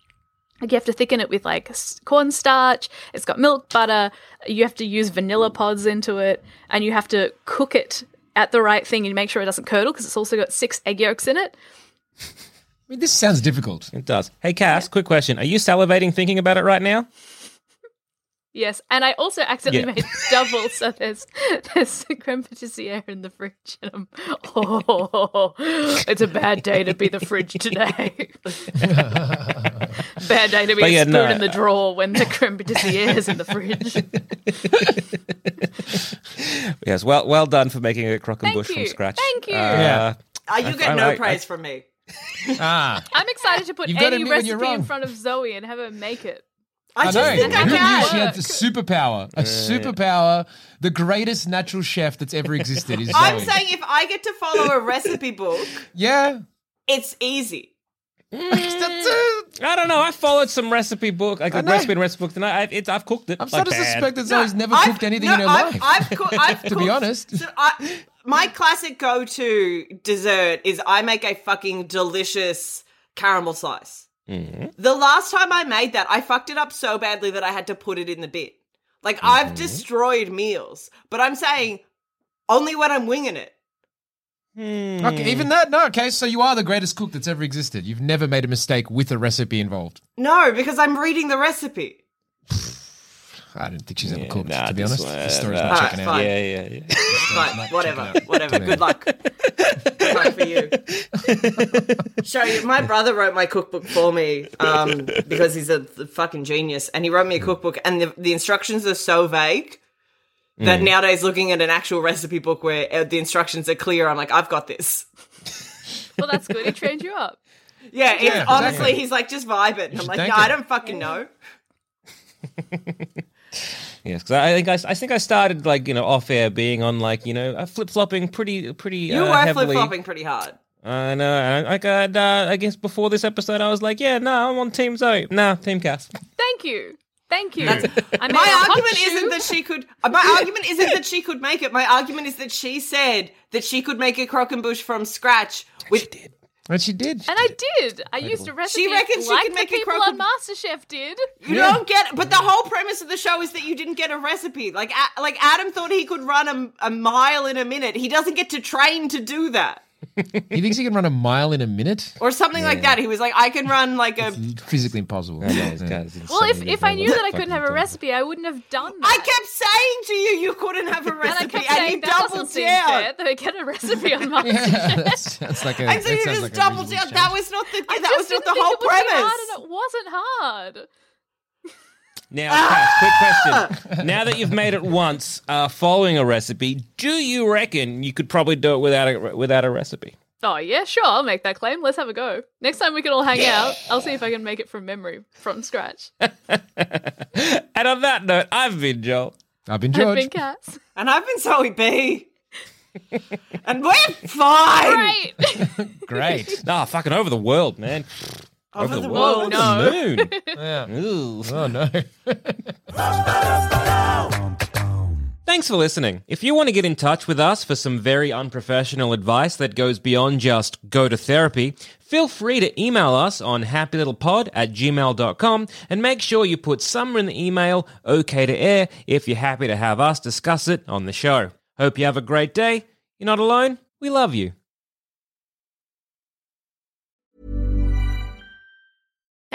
S4: like you have to thicken it with like cornstarch. It's got milk, butter. You have to use vanilla pods into it, and you have to cook it at the right thing and make sure it doesn't curdle because it's also got six egg yolks in it.
S3: I mean, this sounds difficult.
S2: It does. Hey, Cass, quick question. Are you salivating thinking about it right now?
S4: Yes, and I also accidentally
S2: Yeah.
S4: made double, so there's there's creme patissiere in the fridge, and I'm oh, it's a bad day to be the fridge today. bad day to be
S2: But
S4: a
S2: yeah,
S4: spoon
S2: no,
S4: in the drawer when the creme patissiere is in the fridge.
S2: Yes. Well, well done for making a croquembouche
S4: Thank
S2: from
S4: you.
S2: scratch.
S4: Thank you.
S2: Uh,
S3: Yeah.
S5: Uh, you get
S2: I-
S5: no
S2: I- I-
S5: praise from me.
S3: Ah,
S4: I'm excited to put
S3: You've
S4: any
S3: admit when you're
S4: recipe in front of Zoe and have her make it.
S5: I, just
S3: know.
S5: think I
S3: Who knew
S5: can.
S3: she had the superpower? A superpower, the greatest natural chef that's ever existed is
S5: I'm
S3: Zoe.
S5: saying if I get to follow a recipe book,
S3: yeah.
S5: it's easy.
S2: I don't know. I followed some recipe book, like
S3: I
S2: a
S3: know.
S2: recipe and recipe book tonight. I, it's, I've cooked it.
S3: I'm
S2: like
S3: starting to
S2: bad.
S3: suspect that Zoe's never
S5: I've-
S3: cooked anything
S5: no,
S3: in her
S5: I've,
S3: life.
S5: I've, coo- I've
S3: To be
S5: cooked-
S3: honest.
S5: so I, my classic go-to dessert is I make a fucking delicious caramel slice.
S3: Mm-hmm.
S5: The last time I made that, I fucked it up so badly that I had to put it in the bin. Like
S3: Mm-hmm.
S5: I've destroyed meals, but I'm saying only when I'm winging it.
S3: Okay, even that? No, okay, so you are the greatest cook that's ever existed. You've never made a mistake with a recipe involved.
S5: No, because I'm reading the recipe.
S3: I don't think she's ever
S2: Yeah,
S3: cooked,
S2: nah,
S3: to be honest.
S2: one-
S3: The story's
S2: nah.
S3: not
S5: Alright,
S3: checking
S5: fine.
S3: out.
S2: Yeah, yeah, yeah.
S5: Fine, whatever,
S3: check it out.
S5: whatever. Good luck. Good luck for you. so. My brother wrote my cookbook for me um, because he's a fucking genius, and he wrote me a cookbook, and the, the instructions are so vague that nowadays, looking at an actual recipe book where uh, the instructions are clear, I'm like, I've got this.
S4: Well, that's good. He trained you up.
S5: Yeah, it's,
S3: Yeah,
S5: honestly,
S3: exactly.
S5: he's like, just vibe it. And I'm like, no, I don't fucking know.
S2: Yes, because I think I, I think I started like you know off air being on like you know flip flopping pretty pretty.
S5: You
S2: uh,
S5: were
S2: heavily.
S5: flip flopping pretty hard.
S2: I know. and I, like uh, I guess before this episode, I was like, yeah, no, I'm on Team Zoe. No, Team Cass.
S4: Thank you. Thank you. I made a
S5: My
S4: hot
S5: argument
S4: shoe.
S5: isn't that she could. uh, My argument isn't that she could make it. My argument is that she said that she could make a croquembouche from scratch with
S3: And she did.
S4: And I did. I used a recipe She
S5: reckons she
S4: like
S5: can
S4: the
S5: make a
S4: people
S5: croquem-
S4: on MasterChef did.
S5: You don't get, but the whole premise of the show is that you didn't get a recipe. Like, A- like Adam thought he could run a, a mile in a minute. He doesn't get to train to do that,
S3: He thinks he can run a mile in a minute?
S5: or something like that. He was like, I can run like a.
S3: Physically impossible. Yeah, yeah.
S4: Well, if, if I knew that I couldn't have a recipe, I wouldn't have done that.
S5: I kept saying to you, you couldn't have a recipe,
S4: and I
S5: recipe,
S4: kept
S5: and,
S4: saying
S5: you
S4: that
S5: doubled down.
S4: fair. Get a recipe on MasterChef.
S3: Yeah, that's, that's like a.
S5: And so you just
S3: like
S5: doubled down. That was not the.
S4: I
S5: that was not the whole
S4: it would be
S5: premise.
S4: hard, and it wasn't hard.
S2: Now, Cass, quick question. now that you've made it once, uh, following a recipe, do you reckon you could probably do it without a without a recipe?
S4: Oh yeah, sure. I'll make that claim. Let's have a go. Next time we can all hang out, I'll see if I can make it from memory, from scratch.
S2: And on that note, I've been Joel.
S3: I've been George.
S4: I've been Cass.
S5: And I've been Zoe B. and we're fine.
S4: Great.
S3: Great.
S2: Nah, fucking over the world, man.
S5: Over, the,
S2: world,
S5: world.
S4: no.
S2: the moon.
S3: Yeah.
S2: Ooh.
S3: Oh, no.
S2: Thanks for listening. If you want to get in touch with us for some very unprofessional advice that goes beyond just go to therapy, feel free to email us on happylittlepod at gmail.com and make sure you put somewhere in the email okay to air if you're happy to have us discuss it on the show. Hope you have a great day. You're not alone. We love you.